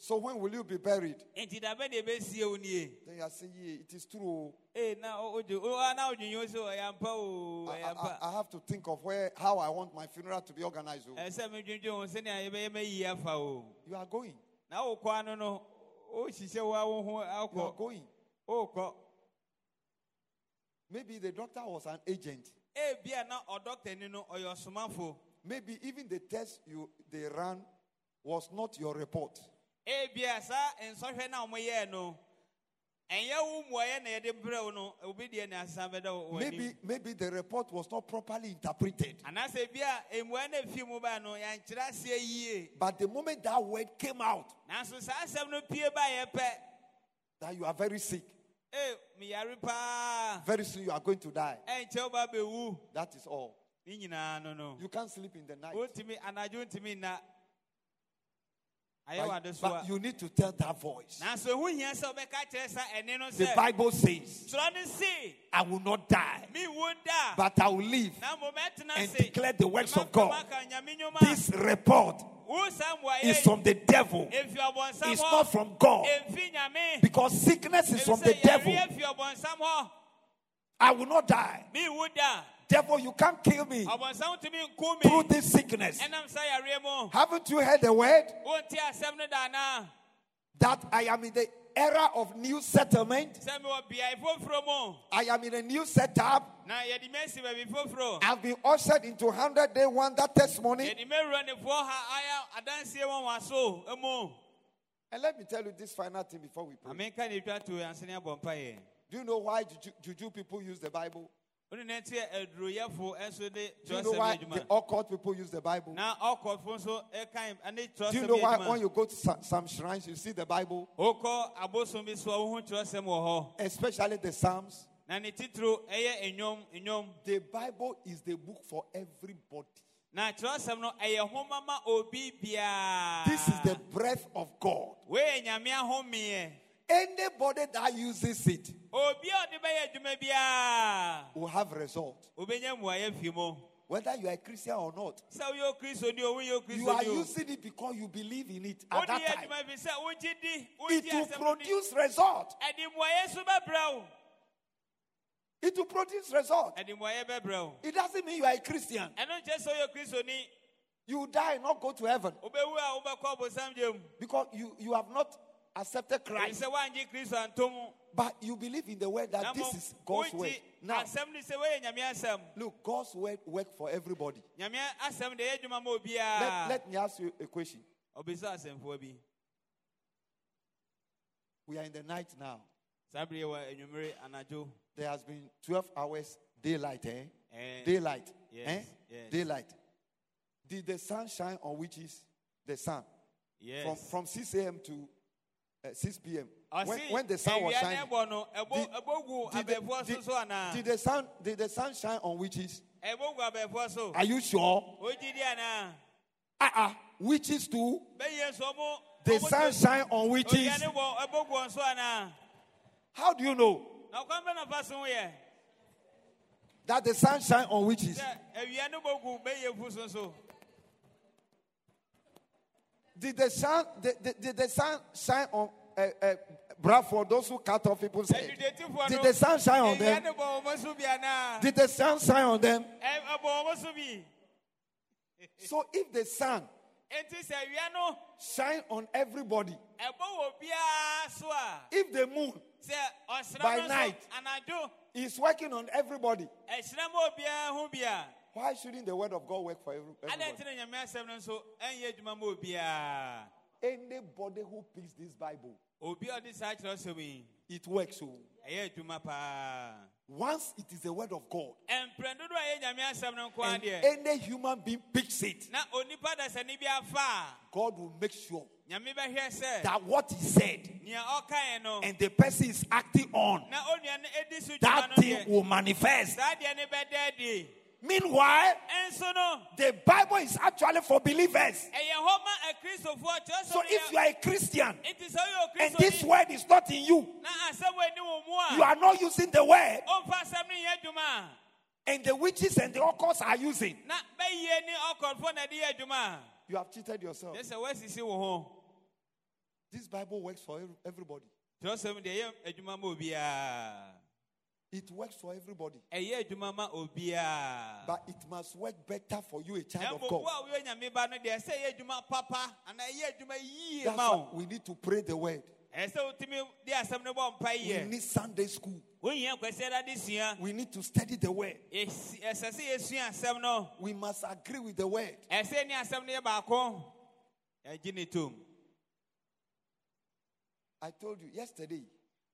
Ee yɛbɛsie mi sɛ nie So when will you be buried? nti dabɛ de yɛbɛsie wo nie Then you are saying, it is true. ee na o o o na odwinyo so ɔyɛ ampa o I, ɔyɛ I- I have to think of where how I want my funeral to be organized. oh. ɛsɛ mi dwendwen ho sɛnea yɛbɛyɛ mɛyi afa o You are going. na o kɔ ano no o hyehyɛ wo awo ho You are going. o Maybe the doctor was an agent. ee bia na ɔdɔkitani no ɔyɛ ɔsomafo Maybe even the test you they ran was not your report. Saa nsɔhwɛ na yɛɛ no ɛnyɛ wo mmuayɛ na yɛde brɛ wo no obi deɛ asan bɛda wɔ Maybe maybe the report was not properly interpreted. anaasɛ bia mmuaeɛ na efi mu ba no yɛnkyerɛ aseɛ yie But the moment that word came out nanso saa asɛm no pie ba yɛ pɛ that you are very sick, ee miyare paa very soon you are going to die. ɛnkyɛ wo ba bɛwu That is all. ne nyinaa no no You can't sleep in the night. wontumi anadwo ntumi nna ayɛ But, wade so a but you need to tell that voice. nanso ɛho hia sɛ wobɛka kyerɛ sa ɛne no The Bible says, sorɔ no se I will not die, but I will live na mmom ɛtena and declare the works of God. maka nyame nnwuma. This report wo saa mmuayɛ is from the devil. It's not from God. Because sickness is from the devil. yareɛ fi ɔbɔnsam hɔ I will not die. Devil, you can't kill me ɔbɔnsam tumi nku through this sickness. ɛnam sa yareɛ mu Haven't you heard the word wonte asɛm no da anaa that I am in the era of new settlement. sɛ mewɔ beae foforɔ mu I am in a new setup. na yɛde me asi baabi foforɔ I've been ushered into 100 day wonder testimony. yɛde me awura nefoɔ ha ayɛ adanseɛ wɔ wɔn so mu And let me tell you this final thing before we pray. menka ne twa to ansene abɔ mpayɛ Do you know why juju, juju people use the Bible? Wone na nti aduroyɛfo nso de Do you know why the occult people use the Bible? na ɔkɔfo nso ɛkan ɛne Do you know why when you go to some, some shrines, you see the Bible, wokɔ abosom bi so a wohu kyerɛsɛm wɔ hɔ especially the Psalms? na ne titiro ɛyɛ eh, eh, nnwom eh, nnwom The Bible is the book for everybody. na kyerɛsɛm no ɛyɛ homa ma obi biara This is the breath of God. Wei yɛ nyame ahomeɛ Anybody that uses it obi a ɔde bɛyɛ adwuma biara will have result. wobɛnya mmuayɛ fi mu Whether you are a Christian or not. sɛ woyɛ okristoni o woyɛ You are using it because you believe in it at that time. adwuma fi sɛ wogye di It will asɛm no di produce result. ɛde mmuayɛ so bɛbrɛ wo It will produce result. ɛde mmuayɛ bɛbrɛ wo It doesn't mean you are a Christian. ɛno nkyɛ sɛ woyɛ kristoni You die, not go to heaven. wobɛwu a wobɛkɔ abosam gye mu Because you, you have not accepted Christ. sɛ woangye kristo anto mu But you believe in the word that this is God's word. Now, asɛm no sɛ woyɛ nyame asɛm look, God's word work for everybody. nyame asɛm de ɛyɛ adwuma ma Let, let me ask you a question. ɔbisa asɛmfoɔ bi We are in the night now. saa bere wɔ anwummere anadwo There has been 12 hours daylight, eh? Eh, Daylight. yes, eh? yes. Daylight. Did the sun shine on which is the sun? yes. From, from 6 a.m. to uh, 6 p.m. When, when the sun was shining. ne bɔ no ɛbɔ Did- Did the, did- the sun did the sun shine on witches? ɛbɔ gu abɛɛfoɔ so Are you sure? Uh-uh. Witches too. bɛyɛ so ɔmo The sun shine on witches. owia ne bɔ ɛbɔ gu wɔn so anaa How do you know na ɔkwan bɛ na fa so yɛ that the sun shine on witches? sɛ awia ne bɔ gu bɛyɛ fu so so Did the sun did, did, the sun shine on uh, uh, Bradford, those who cut off people's head? Did the sun shine on them? ne bɔ wɔn so Did the sun shine on them? Ɛ- ɛbɔ wɔn so if the sun sɛ shine on everybody, ɛbɔ wɔ biara so a if the moon By night. is working on everybody, ɛhyerɛ ma obiara ho bia why shouldn't the word of God work for every- everybody? nti na nyame asɛm no nso ɛnyɛ adwuma ma obiara Anybody who picks this Bible, obi a ɔde saa kyerɛsɛm yi it works. So ɛyɛ adwuma paa once it is the word of God, ɛmprɛn dodo a ɛyɛ nyame asɛm no nko and any human being picks it, na onipa dasani bi afa a God will make sure nyame bɛhwɛ sɛ that what he said nea ɔkaeɛ no and the person is acting on, na onua no ɛdi so dwuma that thing will manifest. Saa deɛ ne bɛda adi Meanwhile, the Bible is actually for believers. ɛyɛ hɔ ma akristofoɔ kyerɛsɛm So if you are a Christian nti sɛ woyɛ and this word is not in you, na asɛm wɔ ani wɔ mu you are not using the word, ɔmfa asɛm no nyɛ adwuma a and the witches and the occults are using, na bɛyie ne ɔkɔfoɔ na de yɛ adwuma a you have cheated yourself. kyɛ sɛ woasisi wo ho This Bible works for every- everybody. It works for everybody. ɛyɛ adwuma ma obiara But it must work better for you, a child of God. wo a woyɛ nyame ba no deɛ ɛsɛ ɛyɛ adwuma papa anaa ɛyɛ adwuma yie That's why we need to pray the word. ɛsɛ sɛ wotumi de asɛm no bɔ mpa We need Sunday school. wohia kwasiada de sua We need to study the word. Ɛsi- ɛsɛ sɛ yɛsua asɛm no We must agree with the word. ɛsɛ ne asɛm no yɛ baako ɛgye ne tom I told you yesterday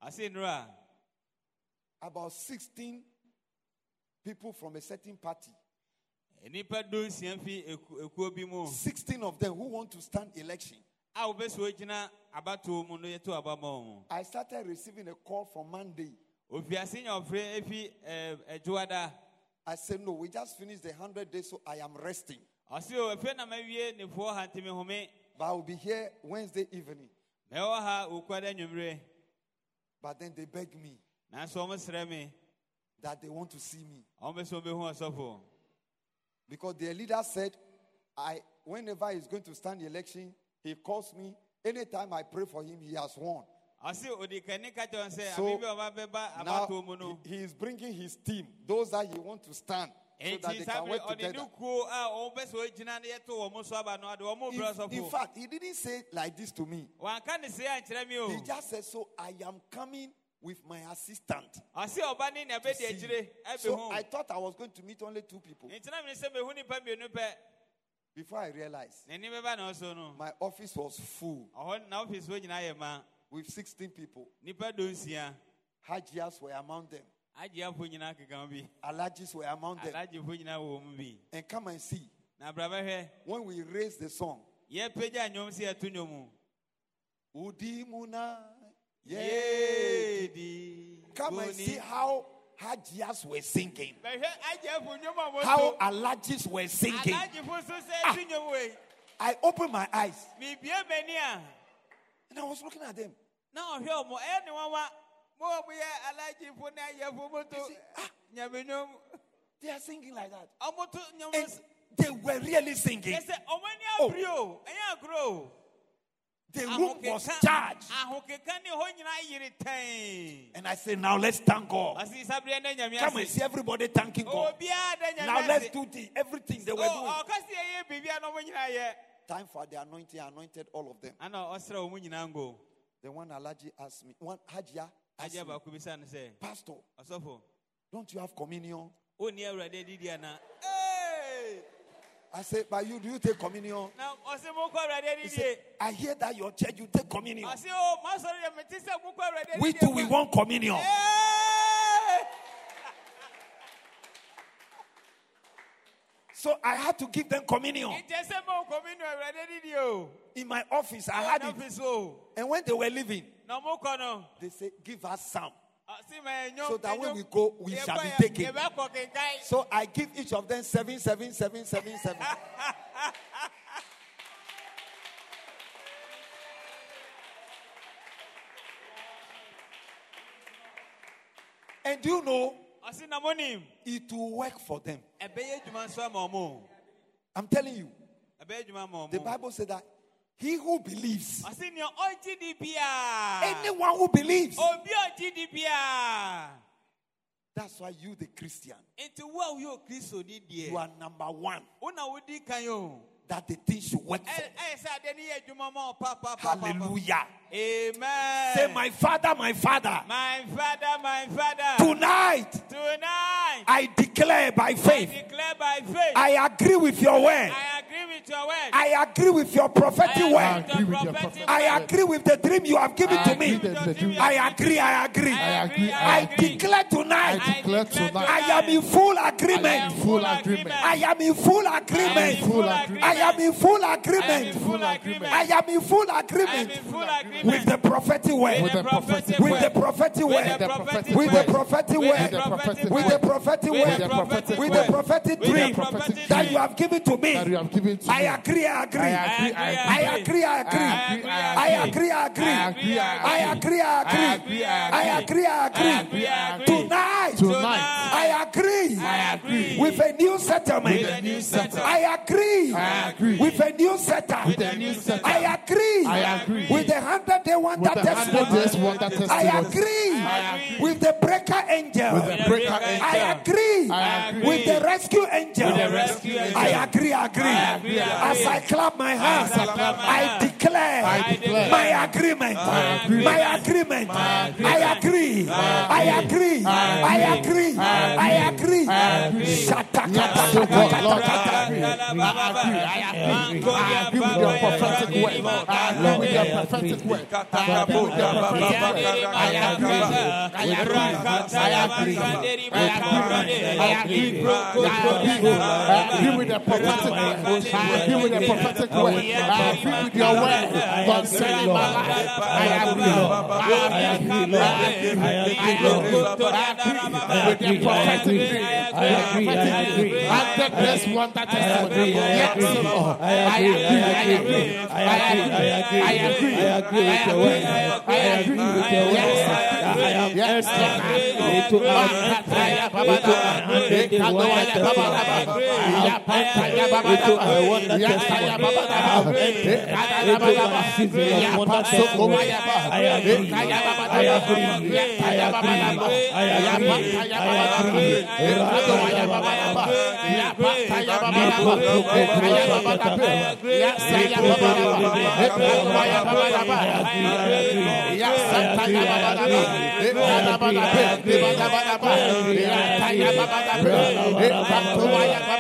ase nnuro a about 16 people from a certain party, nnipa dunsia fi eku- ekuo bi mu 16 of them who want to stand election. a wobɛsɛ ogyina abatoɔ mu no yɛto aba ma wo I started receiving a call from Monday. ofiase nya ɔfrɛ efi eh, ɛɛ, adwoada I said, No, we just finished the 100 days, so I am resting. ɔse o afei na mawie nefoɔ ha ntimi home But I will be here Wednesday evening. mɛwɔ ha okuada anwummerɛ But then they begged me nanso ɔmo srɛ me that they want to see me. ɔmo bɛ sɛ ɔbɛhu ɔsɔfo Because their leader said, I whenever he's going to stand the election, he calls me. Anytime I pray for him, he has won. ɔse odi kani ka kyerɛ wɔn sɛ So, ame bi a ɔba bɛba abatoɔ mu Now he, he is bringing his team, those that he wants to stand. so that they can work together. kuo a wɔn pɛ sɛ wɔgyina na yɛto wɔn so aba no ɔde wɔn brɛ In, in fact, he didn't say like this to me. Wanka ne se ankyerɛ mi o. He just said, So I am coming with my assistant. Ɔse ɔba ne nea bɛdi See. akyire ɛbɛ So. I thought I was going to meet only two people Nti na mi sɛ mehu nipa mmienu pɛ. before I realized N'ani bɛba na ɔso no. my office was full Ɔhɔ na ɔfisi hɔ nyinaa with 16 people. Hajias were among them, Agyeafo nyinaa keka ho bi. Alhajis were among them. Alagyefo nyinaa wɔ mu bi. And come and see, when we raised the song, Yɛpagya nnwom si ɛto nnwom mu. Udimuna, yeah. Come and see how Hajias were singing, Bɛhwɛ agyefo nnwom how Alhajis were singing. Alagyefo nso sɛ Ah. ɛto nnwom wei. I opened my eyes Mibie m'ani a. and I was looking at them. Now ɔhwɛ ɔmo ɛyɛ ne nwanwa mo a moyɛ alagyefo ne ayɛfo moto ah. They are singing like that. ɔmoto nnwom And they were really singing. ɛ sɛ ɔmo ani Oh. abiri o ɛnyɛ agorɔ o The room was charged. ahokeka ne hɔ nyinaa yere tɛn And I said, Now let's thank God. ɔsi sabereɛ ne nyame Come and see everybody thanking God. obiara da nyame Now let's do the, everything they were Oh, doing. ɔka sɛ yɛyɛ biribia na ɔmo nyinaa yɛ Time for the anointing, I anointed all of them. ana ɔsrɛ ɔmo nyinaa ngo Then one Alhaji asked me, one Hajia asked me, baako bisa no sɛ Pastor, don't you have communion? wonni awurade adidi ana Hey! I said, But you, do you take communion? na ɔse mokɔ awurade He said, I hear that your church, you take communion. ɔse o masɔre deɛ mete sɛ mokɔ awurade We too, we want communion. So I had to give them communion. Nkyɛ sɛ ma nkɔmi nu awurade didi o. In my office, I had it. And when they were leaving, Na ɔmo kɔ no. they said, Give us some. Ɛnyɔm. So that when we go, we shall be taken. Yɛbɛ kɔ kenkan. So I give each of them seven, seven, seven, seven, seven. and do you know Ɔsi na mo nim. it will work for them? Ɛbɛyɛ adwuma nso ama. I'm telling you, the. Bible said that he who believes, Ɔsi nea ɔgye di bia. anyone who believes, Obi a di bia. that's why you, the Christian, Nti wo a woyɛ Kristo ni you are number one Wo na wodi kan o. that the thing should work eh, for. Eh, Ɛ ɛyɛ sɛ adeɛ ni yɛ adwuma ma ɔ pa pa pa pa. pa. Hallelujah. Amen. Say, My Father, my Father, My father, my father. tonight Tonight. I declare by faith. I declare by faith. I agree with your word. I agree with your word. I agree with your prophetic I word. agree with with your your prophetic I agree with the dream you have given I to me. with the dream. I agree, I agree. I agree. I I declare tonight, I declare tonight. I am in full I am agreement. full agreement. I am in full I am in agreement. full full agreement. I am in full I am in agreement. full agreement. I am in full agreement full agreement. with the prophetic word. With the prophetic With word. With the prophetic With word. With the prophetic With word. With the prophetic word. With the dream prophetic that dream. you have given to me. that you have given to I me. agree, I agree. I agree, I I agree, I agree. I agree, I agree, I agree. I agree, I agree, I agree. agree, I agree, I I agree. agree, I agree. Tonight, Tonight, I agree. With a new settlement. With a new settlement. I agree. I agree. With a new setup. With a new setup. I agree. I agree. With the hundred day hundred testimony. I agree. With the breaker angel. With the breaker angel. I agree. I agree. With the rescue angel. With the rescue angel. I agree, agree. I agree, As I clap my hands, I I declare I declare. my agreement. My agreement. I agree. I agree. I agree. I agree. I agree. I agree. Oh with your prophetic word. I agree with your prophetic word. I agree with your prophetic word. I agree. I agree. I agree. I agree. I agree with the prophetic word. I agree with the prophetic word. I agree with your word concerning my life. I agree. I agree. I agree. I agree with the prophetic I agree, I agree. Wonder testimony. Yes, Lord. I agree. I agree. I agree, I agree, I agree with your word. I agree with your word. Yes, Back to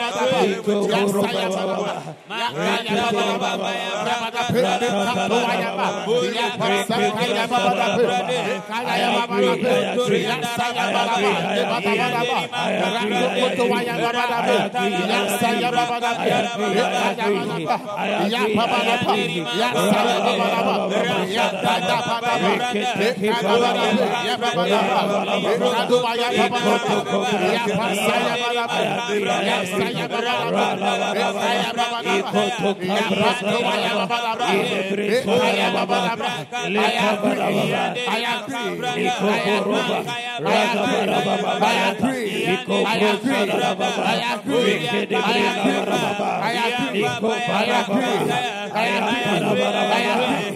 Yes, I am. I agree. I agree. I agree.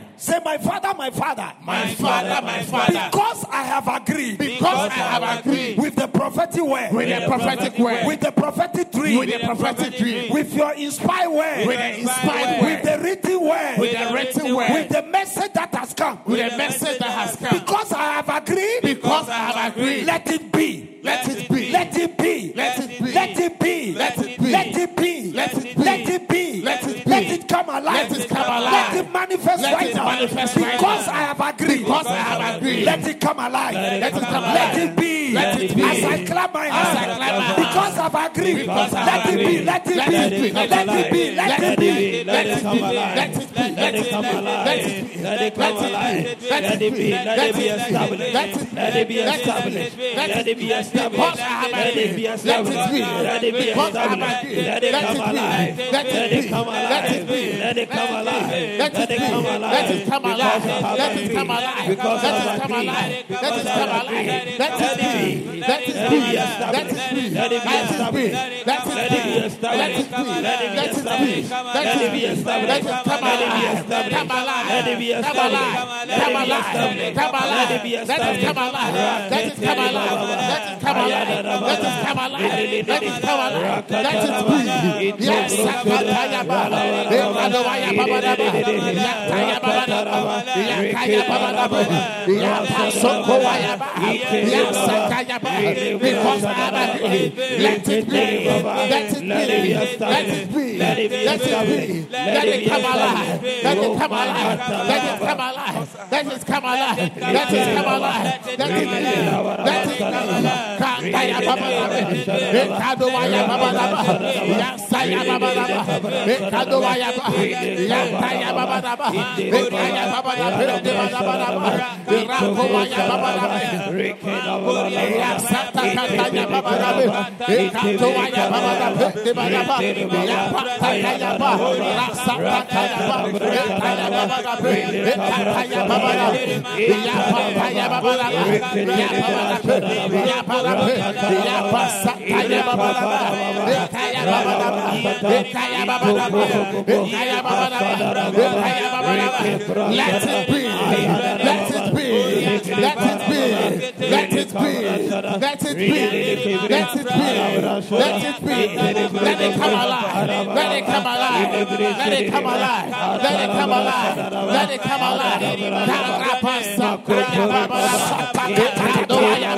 Say, my father, my father. My father, my father. Because I have agreed. Because I have agreed with the prophetic word. with the prophetic word, with the prophetic dream. with the prophetic dream, with your inspired word. with the inspired word. with the written word. with the written word, with the message that has come. with the message that has come. Because I have agreed. Because I have agreed. Let it be. Let it be. Let it be. Let it be. Let it be. Let it be. Let it be. Let it be. Let it be. Let be. Let come alive. Let it come alive. Let it manifest Let right it now. manifest because now. I have agreed. Because I have agreed. Let it come alive. Let it come Let it be. Let it be. As I clap my hands. As I clap my hands. Because I've agreed. Because I Let it be. Let it Let be. it be. Let it be. Let it be. Let it alive. Let it be. Let it come alive. Let it be. Come alive. Let it be. Let it be established. Let it be. Be established. Let it be established. Let it be established. Let it be established. Let it come alive. Let it come alive. Let it be. Come alive. Let it come alive. Let it come alive. Let it come alive. Because Let it come alive. Let it come alive. Let it be. be. Let it be. be Let it be. established. Let it be established. Let it be be. established. Let it be. Let it be Let established. be. Let it be established. It come Let it be alive. established. Come alive. Let it be Come established. alive. Let Come it be alive. established. Come alive. Let it be Let it established. come alive. Let it come alive. Let it come alive. Let it come alive. Let it come alive. Let it be. Yes, Sakataya Baba. Ekadowaya Babadaba. Yakaya Babadaba. Yakaya Babadaba. Yapasokowaya Baba. Yasakaya Baba. Because agreed. Let it be. Let it be. Let it be. Let it be. Let it come alive. Let it come alive. Let it come alive. Let it come alive. Let it come alive. Let it live. Let it live. Kandaya baba lava. Ekado waya baba lava. Yansaya baba lava. Ekado waya baba. Yantaya baba lava. Ekaya baba lava. Ekaya baba lava. Irako waya baba lava. Yansata kandaya baba lava. Ekado waya baba lava. Ekaya baba lava. Yansata kandaya baba lava. Let it be. Let it be. Let it be. Let it be. Let it be. Let it be. Let it be. Let it come alive. Let it come alive. Let it come alive. Let it come alive. Let it come alive. Karapasa kaya babadaba. Ekadoya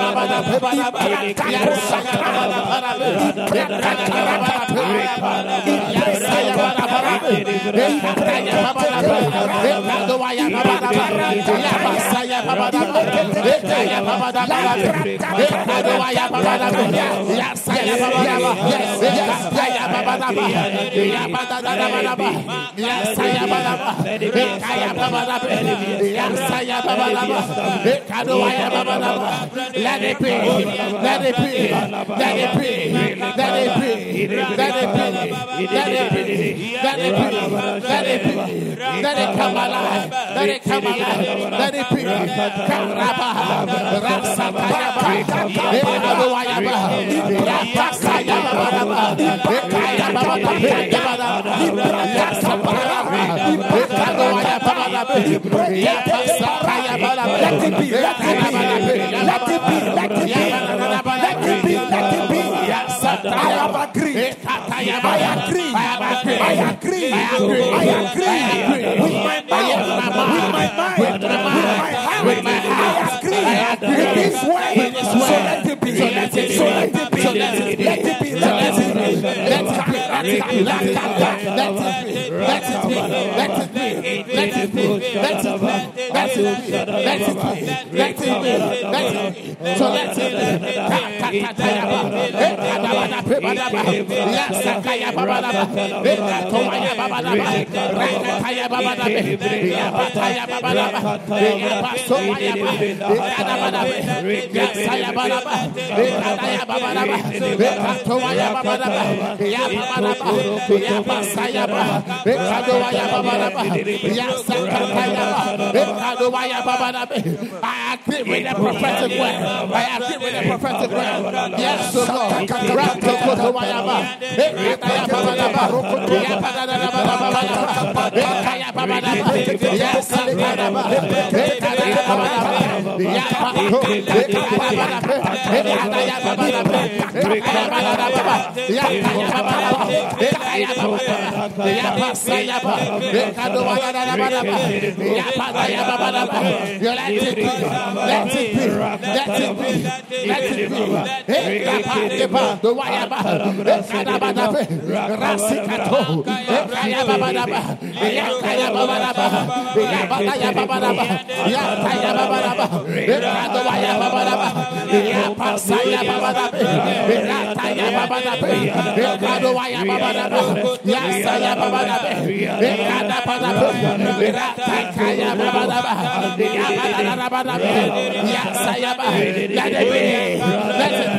Yes, yes, yes, yes babadaba. Yakaya babadaba. Ekaya babadaba. Ekadoya babadaba. Yakaya babadaba. Let it be, let it be, let it be, let it be, let it be, let it be, let it be, let it be, let it come alive, let it come alive, let it be. Karaba, Rasakayaba, Ekaluayaba, Rapasayaba, Ekayaba, Let it be, let it be, let it be, let it be, let it be, let it be. I have agreed. I agree. I agree. I agree. With my mind. With my mind. With my mind. With my heart. I agree. I agree. With this way. So let it be. So let it be. So let it be. So let it be. Let it be. Let it be. Let it be. Let it be. Let it be. Let it be. Let it be. Let it be. Let it be. Let it be. Let it be. Let it be. Let it be. Let it be. So let it be. I agree with the prophetic word I agree with the prophetic word yes Lord tokoto wayaba ekaya let it be. Rata ya baba baba. Ya pasaya baba baba. Rata let us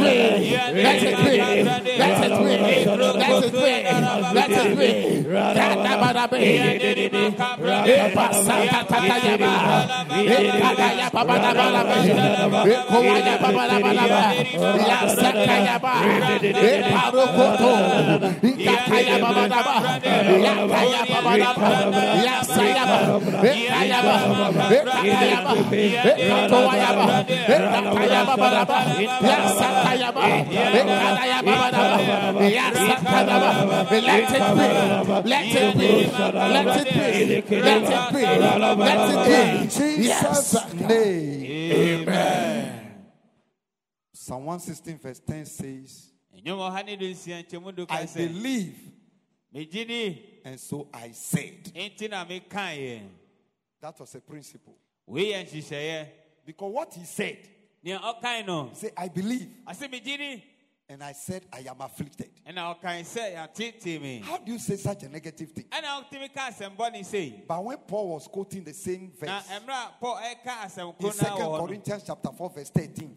pray. Let us pray. Let us pray. Let it be, let it be, let it be, let it be, let it be, yes, Amen. Psalm 116 verse 10 says, I believe. And so I said. That was a principle. Because what he said, he said, I believe. And I said, I am afflicted. And now can say How do you say such a negative thing? And now somebody say. But when Paul was quoting the same verse in 2 Corinthians chapter 4, verse 13,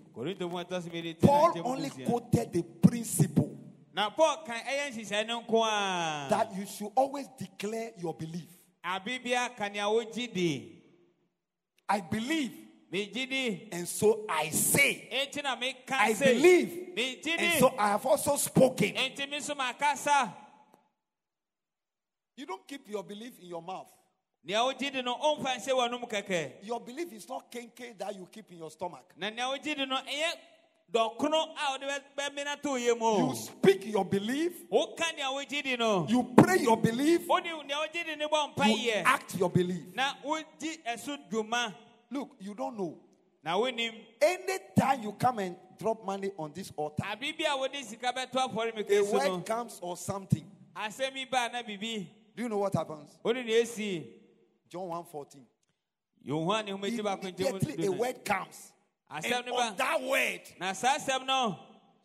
Paul only quoted the principle that you should always declare your belief. I believe and so I say, I believe. And so I have also spoken. You don't keep your belief in your mouth. Your belief is not kenke that you keep in your stomach. You speak your belief. You pray your belief. You act your belief. Look, you don't know. Now, Anytime you come and drop money on this altar, a word comes or something. Do you know what happens? John 1 14. Immediately a word comes. And on that word,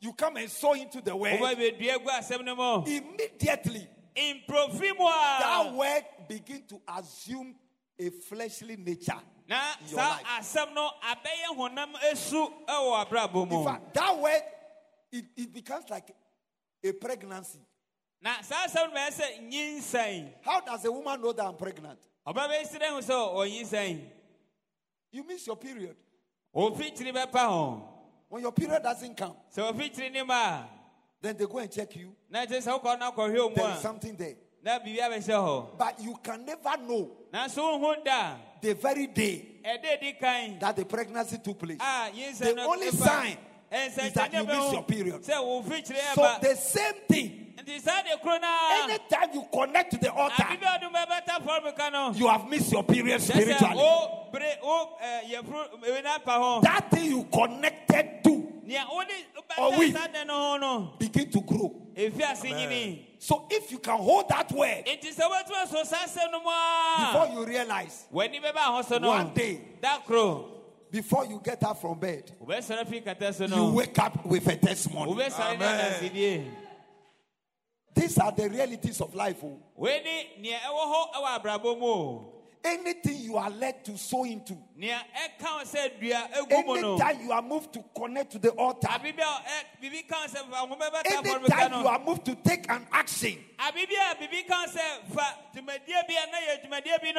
you come and sow into the word. Immediately, that word begin to assume a fleshly nature. In your life. asɛm no abɛyɛ honam esu ɛwɔ abrabɔ In fact, that word, it, it becomes like a pregnancy. Na saa asɛm no bɛyɛ sɛ nyinsɛn. How does a woman know that I'm pregnant? Ɔba bɛsi dɛ ho sɛ ɔnyinsɛn. You miss your period. Ofikyiri bɛpa ho. When your period doesn't come, Sɛ ofikyiri ne ma a, then they go and check you. na kyerɛ sɛ wokɔ na akɔhwɛ wo There is something there. na biribi abɛhyɛ hɔ. But you can never know Nanso wohu da the very day a, ɛda di kan that the pregnancy took place. Ah, a yinsɛn The only sign eh, is that you miss your period. Sɛ wo fikyiri So the same thing, Nti saa de koro naa. anytime you connect to the altar, Abibi a ɔdun bɛbɛta fɔlɔmika no. you have missed your period spiritually. Oh, wo bere wo oh, ɛɛ eh, yɛfuru ebi na pa ho. That thing you connected to Nea wo de Or we. bɛta saa de no ho no. begin to grow. Nyini. So if you can hold that word Nti sɛ wobɛtumi so saa asɛm no mu before you realize, W'ani bɛba ho so no. One day. Da koro. before you get up from bed, Wobɛsɔre fi kata so you wake up with a testimony. Adasidie. These are the realities of life. oh. Wei ni nea ɛwɔ hɔ ɛwɔ abrabɔ mu o. Anything you are led to sow into, Nea ɛka wo sɛ dua egu mu no. anytime you are moved to connect to the altar, Abibi a ɛ bibi kan sɛ fa ho bɛbɛta anytime you are moved to take an action, Abibi a bibi kan sɛ fa dwumadie bi a na yɛ dwumadie bi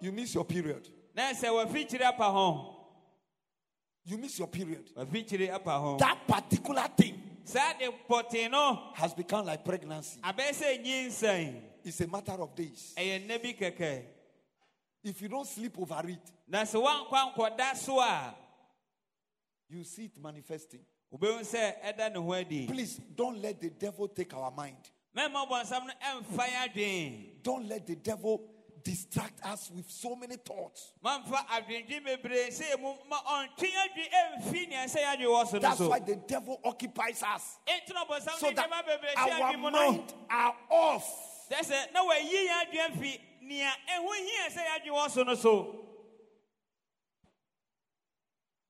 you miss your period. Na sɛ wafikyiri apa ho. You miss your period. Wafikyiri apa ho. That particular thing Saa de pɔtee no. has become like pregnancy. Abɛɛ sɛ nyinsɛn. It's a matter of days. Ɛyɛ nne bi kɛkɛ. If you don't sleep over it, Na sɛ wankɔ ankɔda so a. you see it manifesting. Wobɛhu sɛ ɛda ne ho adi. Please don't let the devil take our mind. Mɛma bɔnsam no ɛmfa yɛ adwen. Don't let the devil distract us with so many thoughts. Mamfa adwendwen bebree sɛ mu ma ɔntwe adwe ɛmfi nea sɛ yɛadwe wɔ so no That's so. why the devil occupies us. Enti na bɔnsam So no that nneɛma bebree hyɛ our adwe mu no. mind are off. Kyerɛ sɛ na wayi yɛn adwe afi nea ɛho hia sɛ yɛadwe wɔ so no so.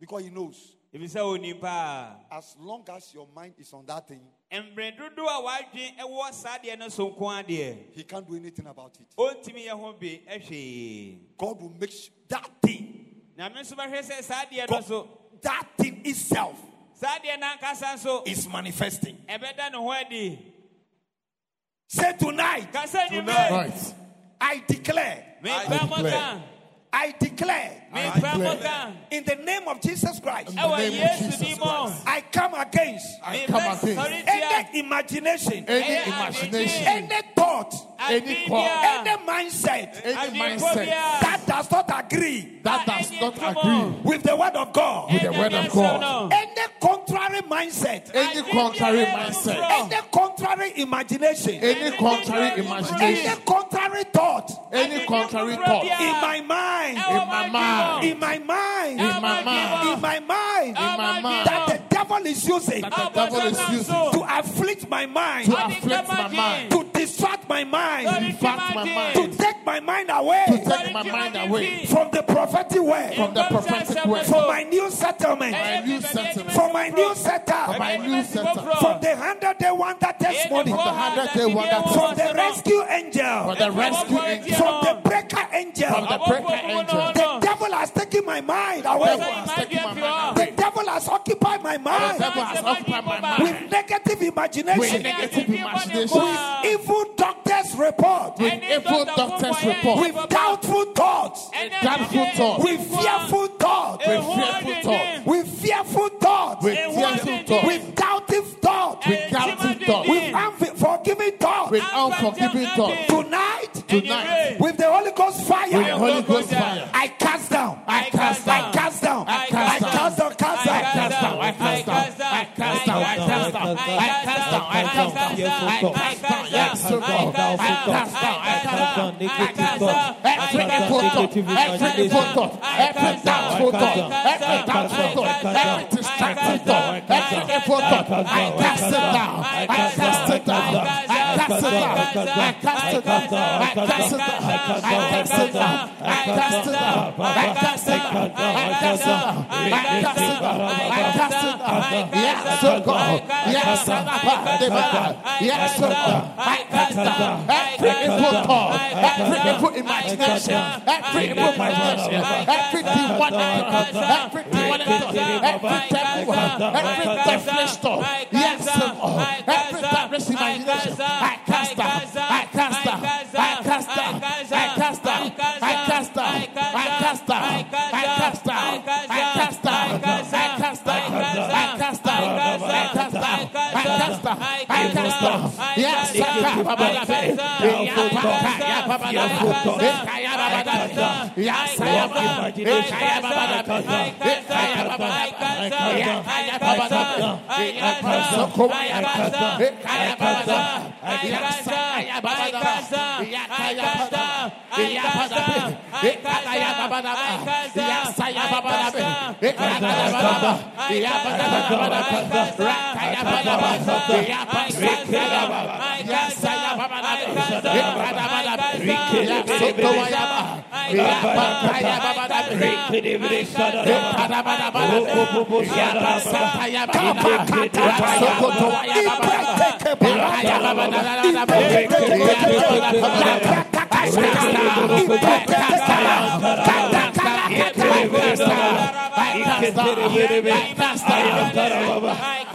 Because he knows. Ɛfiri sɛ onim paa. As long as your mind is on that thing, Mmerɛ dodoɔ a wadwen ɛwɔ saa deɛ no so nko adeɛ. he can't do anything about it. Ɔntumi yɛ ho bi ɛhwee. God will make sure that thing, Na me nso bɛhwɛ sɛ saa deɛ no God, so. that thing itself Saa deɛ n'ankasa nso is manifesting. ɛbɛda ne ho adi. Say tonight, Kasa ni me. Right. I declare, I declare. I declare, Me I pa mo declare. ka. in the name of Jesus Christ, the name of Jesus. Christ. I come against I come against any imagination, any Ɛyɛ imagination, any thought, any Adibia. call, any mindset any mindset that does not agree that does not agree with the word of God, with the word of God, any contrary mindset, any contrary mindset, any contrary imagination, any contrary imagination, any contrary thought. Any contrary thought. in my mind, in my mind, in my mind, in my in mind, my mind, in my mind, that the devil is using that the devil is using to afflict my mind, to afflict my mind, to distract my mind, in fact, my to mind, take my mind away to take my mind away from the prophetic word, from the prophetic word, from my new settlement, my new settlement, from my new setup, my new setup, from the hundred day wonder testimony, From the hundred day wonder from the rescue angel, from the rescue angel, from the breaker angel. from the breaker angel. The devil has taken my mind The devil away. has taken my mind The away. devil has occupied my The mind devil has occupied my mind with negative with imagination, negative imagination, evil doctor's report, with evil doctor's report, with doubtful thoughts, with doubtful thoughts, with fearful thoughts, with fearful thoughts, with fearful thoughts, with fearful thoughts, with doubting thoughts, with doubting thoughts, with unforgiving thoughts. with unforgiving thoughts. Tonight, Tonight, with the Holy Ghost fire, with the Holy Ghost fire, I cast down. I cast down. Cast it down. I cast it down. I cast it down. I cast it down. I cast it down. Yes, oh God. Yes. Yes, oh God. I cast down every evil thought, every evil imagination, every evil imagination, every demonic every demonic every devil, every devilish thought. Yes, oh God. Every devilish imagination. I cast down. I cast down. I cast down. I cast down. I cast down. I cast down. I cast down. I cast down. I cast down. I cast down. I cast down. I cast down. I cast down. Yes, Yes, I. I am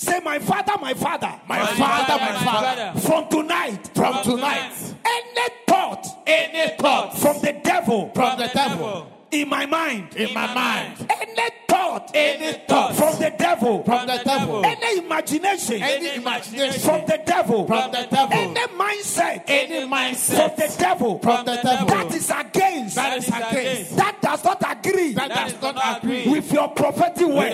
Say, my father, my father, my father, my father, from tonight, from tonight, any thought, any thought. from the devil, from the devil. in my mind, in my mind, any thought, any thought. from the devil, from the devil, any imagination, any imagination. From the devil, from the devil, any mindset, any mindset. from the devil, from the devil. that is against, that is against, that does not agree, that does not agree with your prophetic word,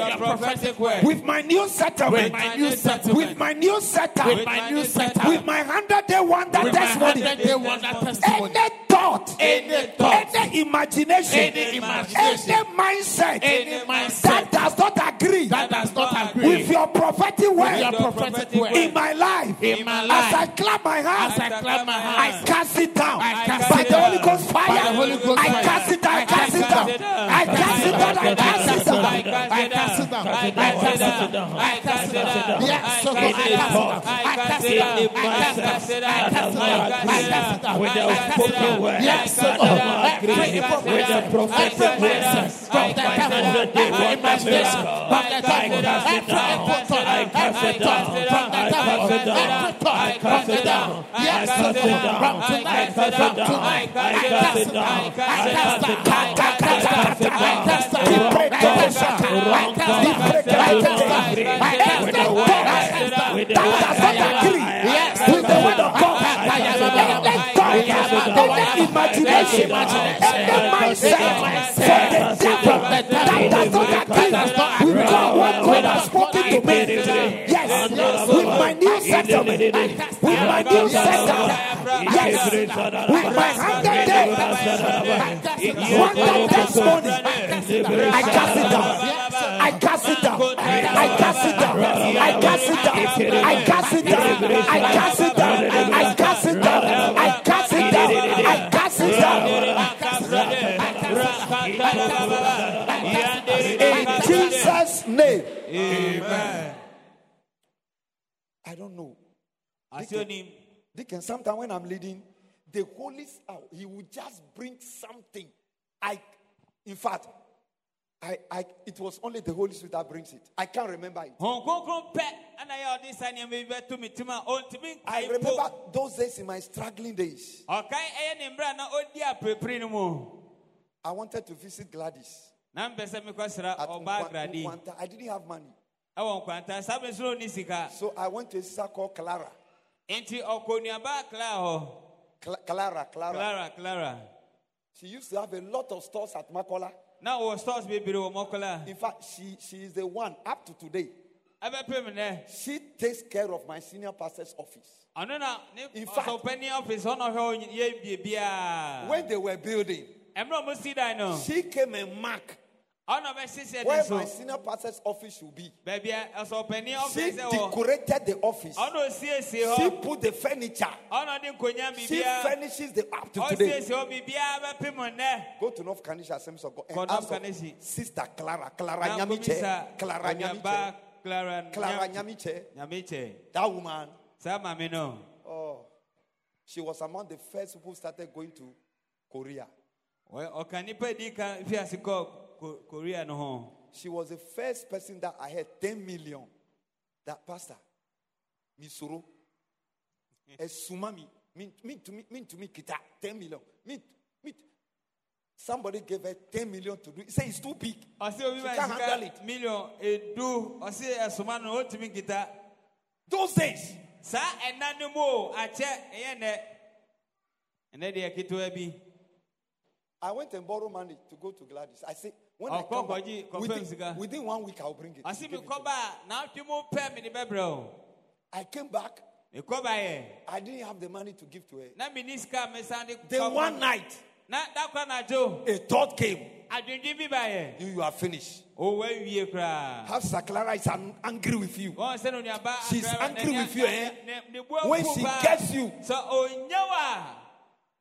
new settlement, with my new settlement, with my new setup, with my new setup, with my hundred day wonder testimony, hundred day wonder testimony, any thought, any thought, any imagination, any imagination, any mindset, any mindset. That does not agree, that does not agree. with your prophetic word, your prophetic word. In my life, in my life, as. I clap my hands, As I clap my I hands, cast it down. I cast by it the down. Holy Ghost fire. By the Holy Ghost I fire. cast it down. I I cast it down. cast it down. I cast it down. I cast it down. I cast it down. I cast it down. Yes, down. I cast it down. I cast it down. I cast it down. I cast it down. I cut it down. I word. it down. I pray for with it down. I from it down. I imagination from it down. I cast it down. I cast it down. From it down. I cast it down. I cut it down. I tonight. it down. I cast it down. I cast it down. I cast it down. I cast it down. I cast it down. That does not agree. Any imagination, any mindset from the devil that does not agree with God, what God has spoken to me. Yes, with my new settlement, with my new setup. Yes, with my hundred days, one day testimony. I cast it down. I cast it down. I cast it down. I cast it down. I cast it down. I cast it down. I cast it down. I cast it down. Amen. I don't know. As your name. They can sometimes when I'm leading, the Holy Spirit. Uh, he will just bring something. I, in fact, I, I, it was only the Holy Spirit that brings it. I can't remember it. I remember those days in my struggling days. I wanted to visit Gladys. Na mpɛ sɛ mekɔsra ɔbaa agrade. I didn't have money. ɛwɔ nkwanta saa bɛ soro ni sika. So I went to a sister called Clara. Enti ɔkɔ nuaba akla hɔ. Cla- Clara, Clara. clara clara She used to have a lot of stores at Makola. na wɔ stores bebree wɔ mɔkɔla In fact, she, she is the one up to today. ɛbɛpem nɛ She takes care of my senior pastor's office. ɔno na ne In fact- ɔsɔpani office hɔ na ɔhwɛ yɛ biebiaa When they were building, ɛmmerɛ ɔmo si dan no she came and marked where my senior pastor's office should be. ɔsɔpani She office decorated the office. She put the furniture. ɔna ɔde nkonnwa She furnishes the up to today. ɔsiesie hɔ biribiaa bɛpem nnɛ Go to North Kaneshie Assemblies of God and. Sister Clara, Clara Nyamiche, Clara Nyamiche, clara Clara Nyamiche. nyamiche That woman, saa maame no oh, she was among the first who started going to Korea. Ɔ- ɔka nipa di ka fi ase kɔ Ko- korea no ho She was the first person that I had 10 million. That pastor, Misoro, Esumami, eh, mean, mean to me, mean to me, kita, 10 million. Mean, mean, somebody gave her 10 million to do it. Say it's too big. I obi She can't handle it. million edu ɔse ɛsoma no ɔtumi nkita Those days, saa ɛna eh, no mu o akyɛ eh, ɛyɛ nɛ ɛnɛ deɛ ketewa bi I went and borrowed money to go to Gladys. I said, when Oh, I come back, within, within one week, I'll bring it. it to mekɔba me. a naatwe mu pɛ mede bɛbrɛ o I came back. I didn't have the money to give to her. na meni sika a mesan Then one night, na da kora nadwo a thought came. adwendwen bi baeɛ You, you are finished. o wawie koraa How Sister Clara is an- angry with you. Wɔn sɛ no nuaba She's angry with you, eh? ne- ne bu afu When she gets you. sɛ ɔnya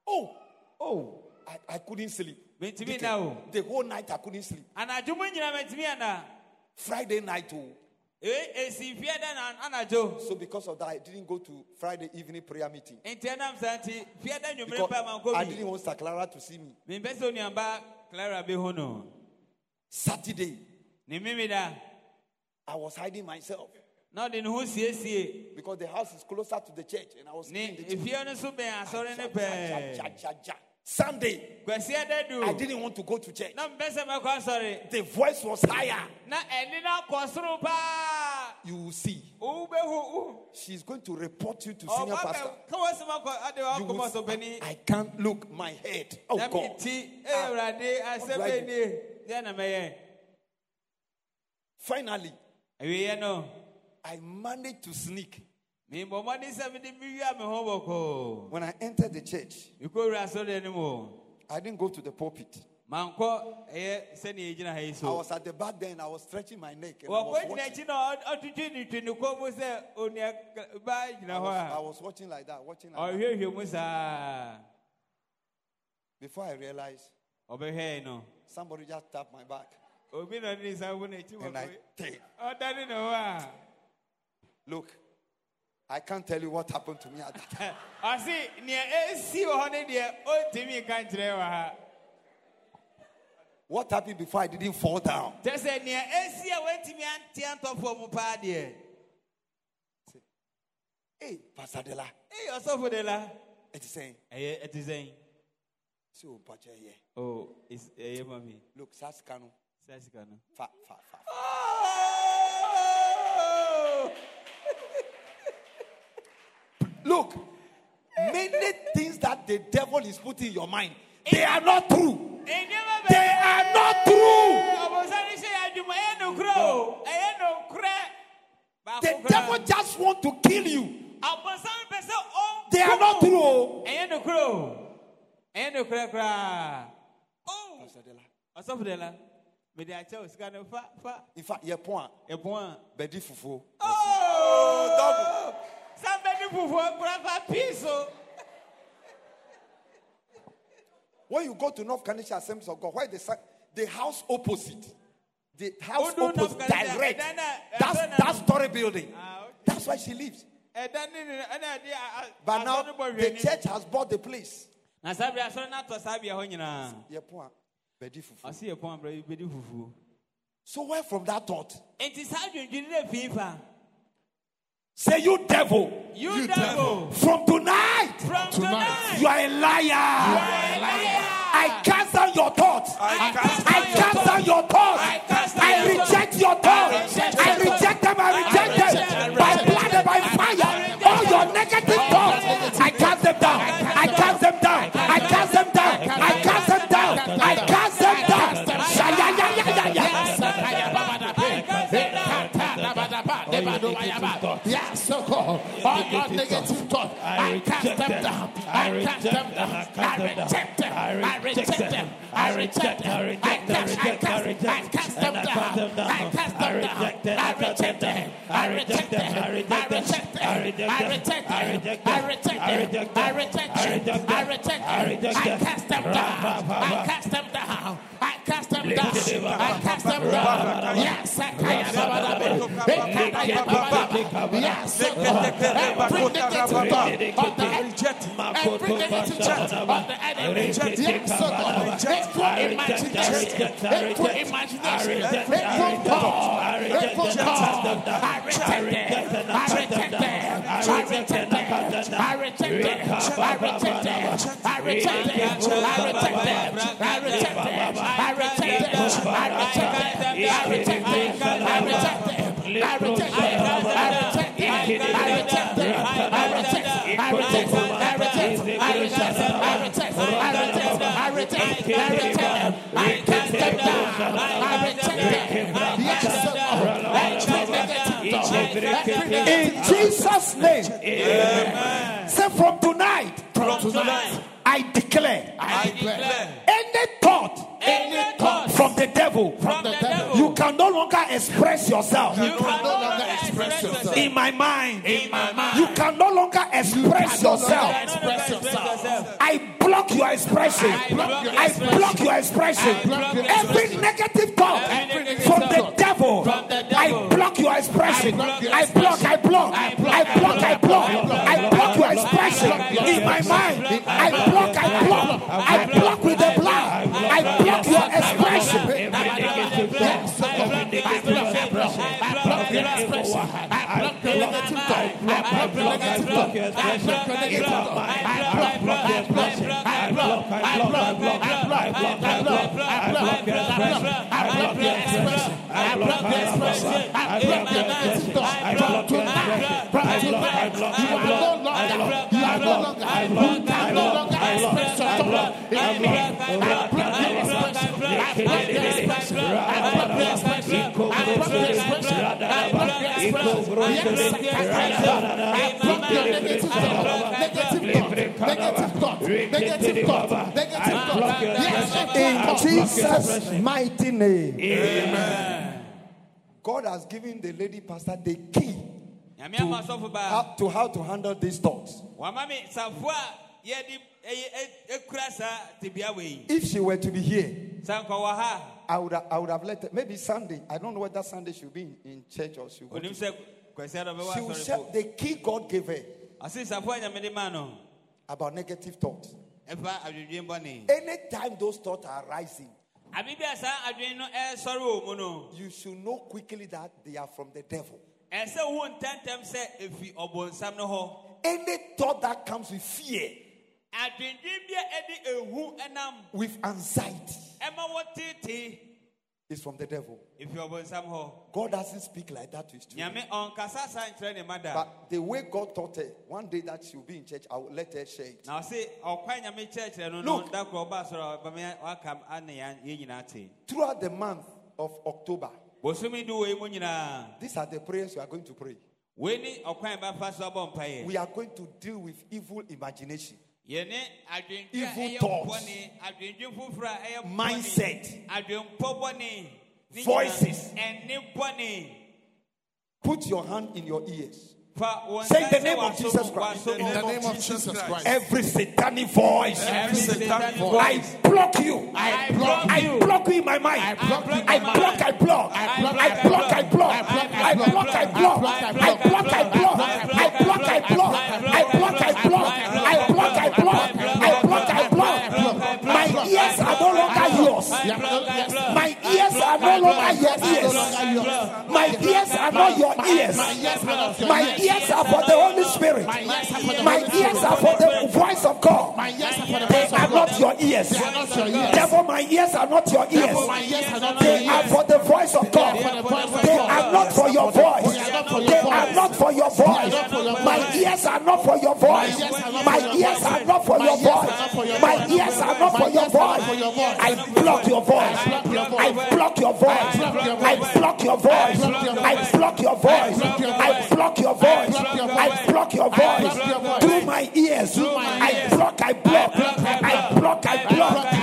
Oh, oh, I, I couldn't sleep. Mentumi Dike, na o. The whole night I couldn't sleep. anadwo mu nyina matumi ana Friday night, oh. Fie da na anadwo So because of that, I didn't go to Friday evening prayer meeting. nti ɛnam saa nti fie da nwummere Because I didn't want Sister Clara to see me. mempɛ sɛ onuaba clara bɛhu no Saturday, ne mimi da I was hiding myself na ɔde ne ho because the house is closer to the church and I was in the church. Sunday, kwasia da du I didn't want to go to church. na mpɛ sɛ mɛkɔ asɔre The voice was higher. na ɛne no akɔ soro paa You will see. She's going to report you to oh, senior pastor. ka wɔsɛm akɔ ade You will see. I can't look my head. Oh God. menti ɛyɛ ah. awurade eh, asɛm Right. ɛnie deɛ na mɛyɛ Finally, I managed to sneak. Mebɔ mmɔden sɛ mede mewia me ho bɔkɔɔ When I entered the church, mekɔwura asɔreɛ no mu I didn't go to the pulpit. mankɔ ɛyɛ sɛnea yɛgyina ha yi I was at the back then, I was stretching my neck. And I was, watching, akyi na ɔ- ɔtwitwi ne twi ne kɔn mu sɛ onua ba gyina I, was, I was watching like that, watching like that. ɔhwehwɛ mu Before I realized, somebody just tapped my back. obi na ɔde ne nsa And I bɔkɔɔ take, ɔdane ne ho a look, I can't tell you what happened to me at that time. ɔse nea ɛsi wɔ hɔ ne deɛ ɔntumi nka nkyerɛ wɔ ha What happened. Before I didn't fall down? kyɛ sɛ nea ɛsi a wɔntumi ante antɔfoɔ mu paa deɛ Hey, Pastor Dela, ei ɔsɔfo de la it is saying, ɛyɛ ɛte sɛn so, Pacha, yeah. o is- ɛyɛ ma mi Look, Saskano, saa sika no fa, fa, fa. Look, many things that the devil is putting in your mind, they are not true. They are not true. ɔbɔnsane hyɛ yɛ adwuma ɛyɛ nokorɛ o ɛyɛ nokorɛ baako The devil just want to kill you. ɔbɔnsane pɛ sɛ ɔnkum They are not true. oh. ɛyɛ nokorɛ o ɛyɛ nokorɛ koraa o Pastor Dela. ɔsɔfo de la mede akyɛ o sika no fa fa In fact, your point, ɛpon a Bedi Fufu. Oh, Somebody fufuo kura fa pii so. When you go to North Kaneshie Assemblies of God, where the, the house opposite, the house do North opposite, Kaneshie? direct, Then, that's that story building. Ah, okay. That's where she lives. Ɛda ne ne ɛna ɛde a- a- But now the church has bought the place. Na saa bere asɔre n'atɔ saa bea hɔ nyinaa. Your point, Bedi Fufu. Ɔsi yɛ pɔn abira bedi fufuo. So where from that thought? Nti saa dwendwene ne fi fa. Say you devil. You devil. From tonight, From Tonight. tonight. you are a liar. I cancel your thoughts. I cast I down your cancel thoughts. your thoughts. I cast down I reject your thoughts. I reject them. I reject reject them them. by blood and by fire. All your negative thoughts, All negative thoughts, I cast them down. I cast them down. I reject them. I reject them. I reject them. I cast, I cast, I cast them down. I cast them down. I reject them. I reject them. I reject them. I reject them. I reject them. I reject them. I reject them. I reject them. I reject them. I cast them down. I cast them down. I cast them down. I cast them down. Yes, I cast them down. Yes, every negative thought of the every negative thought of the enemy. Yes, so God. Hateful imagination. Hateful imagination. Hateful thought. Hateful thought. I reject them. I reject them. I reject them. I reject them. I reject them. I reject them. I reject them. I reject them. I reject them. I reject them. I reject them. I reject them. I reject them. I reject them. I reject them. I reject them. I reject them. I cast them down. I reject them. Yes. In Jesus' name. Say from tonight, From tonight, I declare I declare any thought any thought from the devil, from the devil, you can no longer express yourself you can no longer express yourself. in my mind. In my mind, You can no longer express yourself. express yourself. I block your expression. I block your expression. block your expression. I block your Every negative thought from the devil, from the devil. I block your expression. I block I block, I block, I block, I block, your expression in my mind. I block, I block, I block with the blood. I block your expression. Every negative thought, every negative expression, I block your expression. I block your negative thought. I block your negative thought. I block your negative thought. I block your expression. I block, I block, I block, I block, I block, I block, I block your expression. I block your expression. I block your expression. I block your negative thought. From tonight, from tonight, you are no longer, you are no longer, you can no longer In Jesus' mighty name. Amen. God has given the lady pastor the key to, to how to handle these thoughts. If she were to be here, I would, I would have let her. Maybe Sunday. I don't know whether Sunday should be in, in church or she would. She will share the key God gave her about negative thoughts. Anytime those thoughts are rising, you should know quickly that they are from the devil. Any thought that comes with fear with anxiety is from the devil. If you are somehow, God doesn't speak like that to his children. But the way God taught her, one day that she'll be in church, I will let her share it. Look, throughout the month of October, these are the prayers you are going to pray. We are going to deal with evil imagination yɛne adwendwen a Evil thoughts. bɔne adwendwen foforɔ a ɛyɛ bɔne, Mindset. adwenpɔ bɔne ne nyinaa Voices. ɛne bɔne Put your hand in your ears. Say the name of Jesus Christ. In the name of Jesus Christ. Every satanic voice, Every satanic voice. I block you. I block I you. block you in my mind. I block in I my block, I block. I block, I block, I block. I block, I block, I block. I block, I block. I block, I block. I block, I block. I block, I block. I block, I block. My ears are no longer yours are no longer your ears. My ears are not your ears. My ears are for the Holy Spirit. My ears are for the voice of God. They are not your ears. Therefore, my ears are not your ears. They are for the voice of God. They are not for your voice. They are not for your voice. My ears are not for your voice. My ears are not for your voice. My ears are not for your voice. I block your voice. I block your voice. I block your voice. I block your voice. I block your voice. I block your voice through my ears. I block. I block. I block. I block.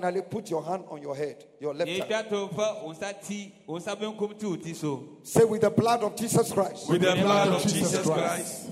Finally, put your hand on your head, your left hand. yɛtwa to fa wo nsa ti wo nsa benkum ti wo ti so Say, with the blood of Jesus Christ. With the blood of Jesus Christ.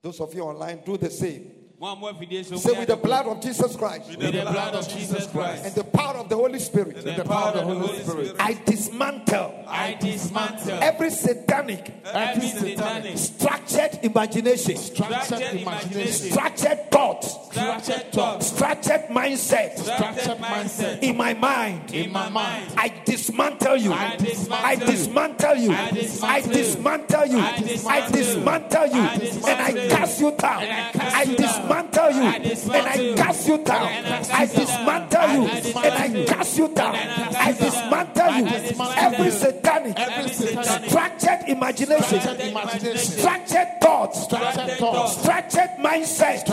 Those of you online, do the same. Mo a mo afidie so Say, with the blood of Jesus Christ With the blood of Jesus Christ. and the power of the Holy Spirit, The power of the Holy Spirit. I dismantle I dismantle every satanic every satanic structured imagination, structured imagination structured thoughts, structured thoughts structured mindset structured mindset in my mind. in my mind I dismantle you. I dismantle you. I dismantle you. I I dismantle you. And I cast you down. I cast I you down. dismantle you. I And dismantle you and I cast you down. I dismantle you and I cast you down. I dismantle you. Every satanic, structured imagination, structured thoughts, structured mindset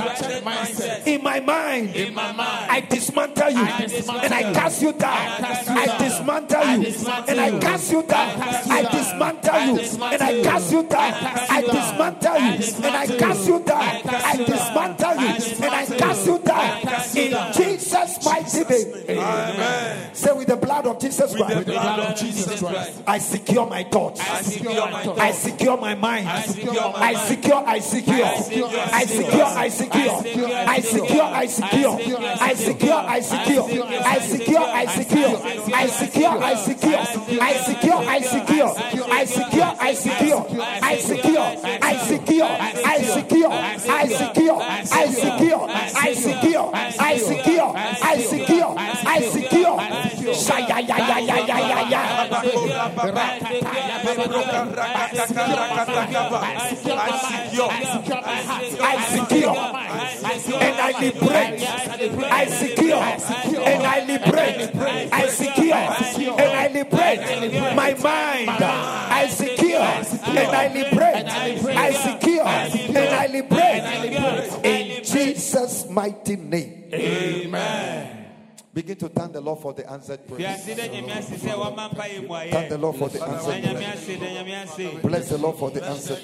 in my mind. I dismantle you and I cast you down. I dismantle you and I cast you down. I dismantle you and I cast you down. I dismantle you and I cast you down. I dismantle I you down. dismantle you I and I cast you. down. I cast you In. Jesus' mighty name. Amen. Say with the blood of Jesus Christ. blood of Jesus Christ. I secure my thoughts. I secure my thoughts I secure my mind. I secure I secure, I secure. I secure, I secure, I secure. I secure, I secure. I secure, I secure. I secure, I secure. I secure, I secure. I secure, I secure. I secure, I secure. I secure, I secure. I secure, I secure. I secure, I secure. I secure, I secure. I secure. Shaya ya ya ya ya ya ya. I secure and I liberate. I secure and I liberate. I secure and I liberate my mind. I secure and I liberate. I secure and I liberate. Jesus' mighty name. Amen. Begin to thank the Lord for the answered prayers. Thank the Lord for the answered prayers. Bless the Lord for the answered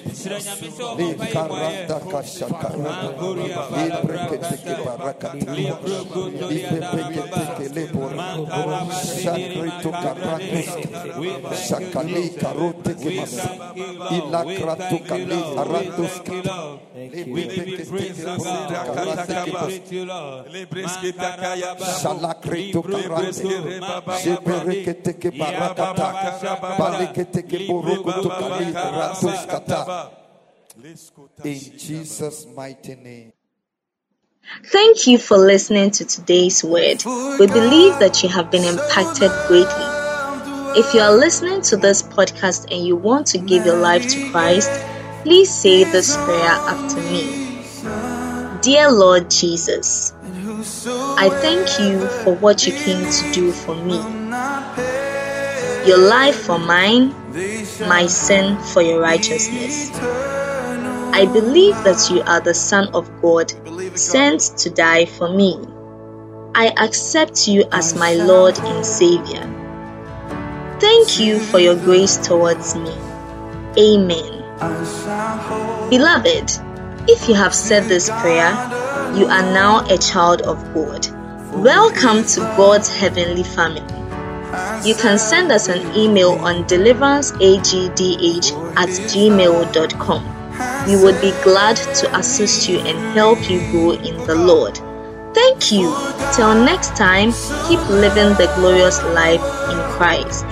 Thank barakata in Jesus mighty name Thank you for listening to today's word. We believe that you have been impacted greatly. If you are listening to this podcast and you want to give your life to Christ, please say this prayer after me. Dear Lord Jesus, I thank you for what you came to do for me. Your life for mine, my sin for your righteousness. I believe that you are the Son of God, sent to die for me. I accept you as my Lord and Savior. Thank you for your grace towards me. Amen. Beloved, if you have said this prayer, you are now a child of God. Welcome to God's heavenly family. You can send us an email on deliveranceagdh at gmail.com. We would be glad to assist you and help you grow in the Lord. Thank you. Till next time, keep living the glorious life in Christ.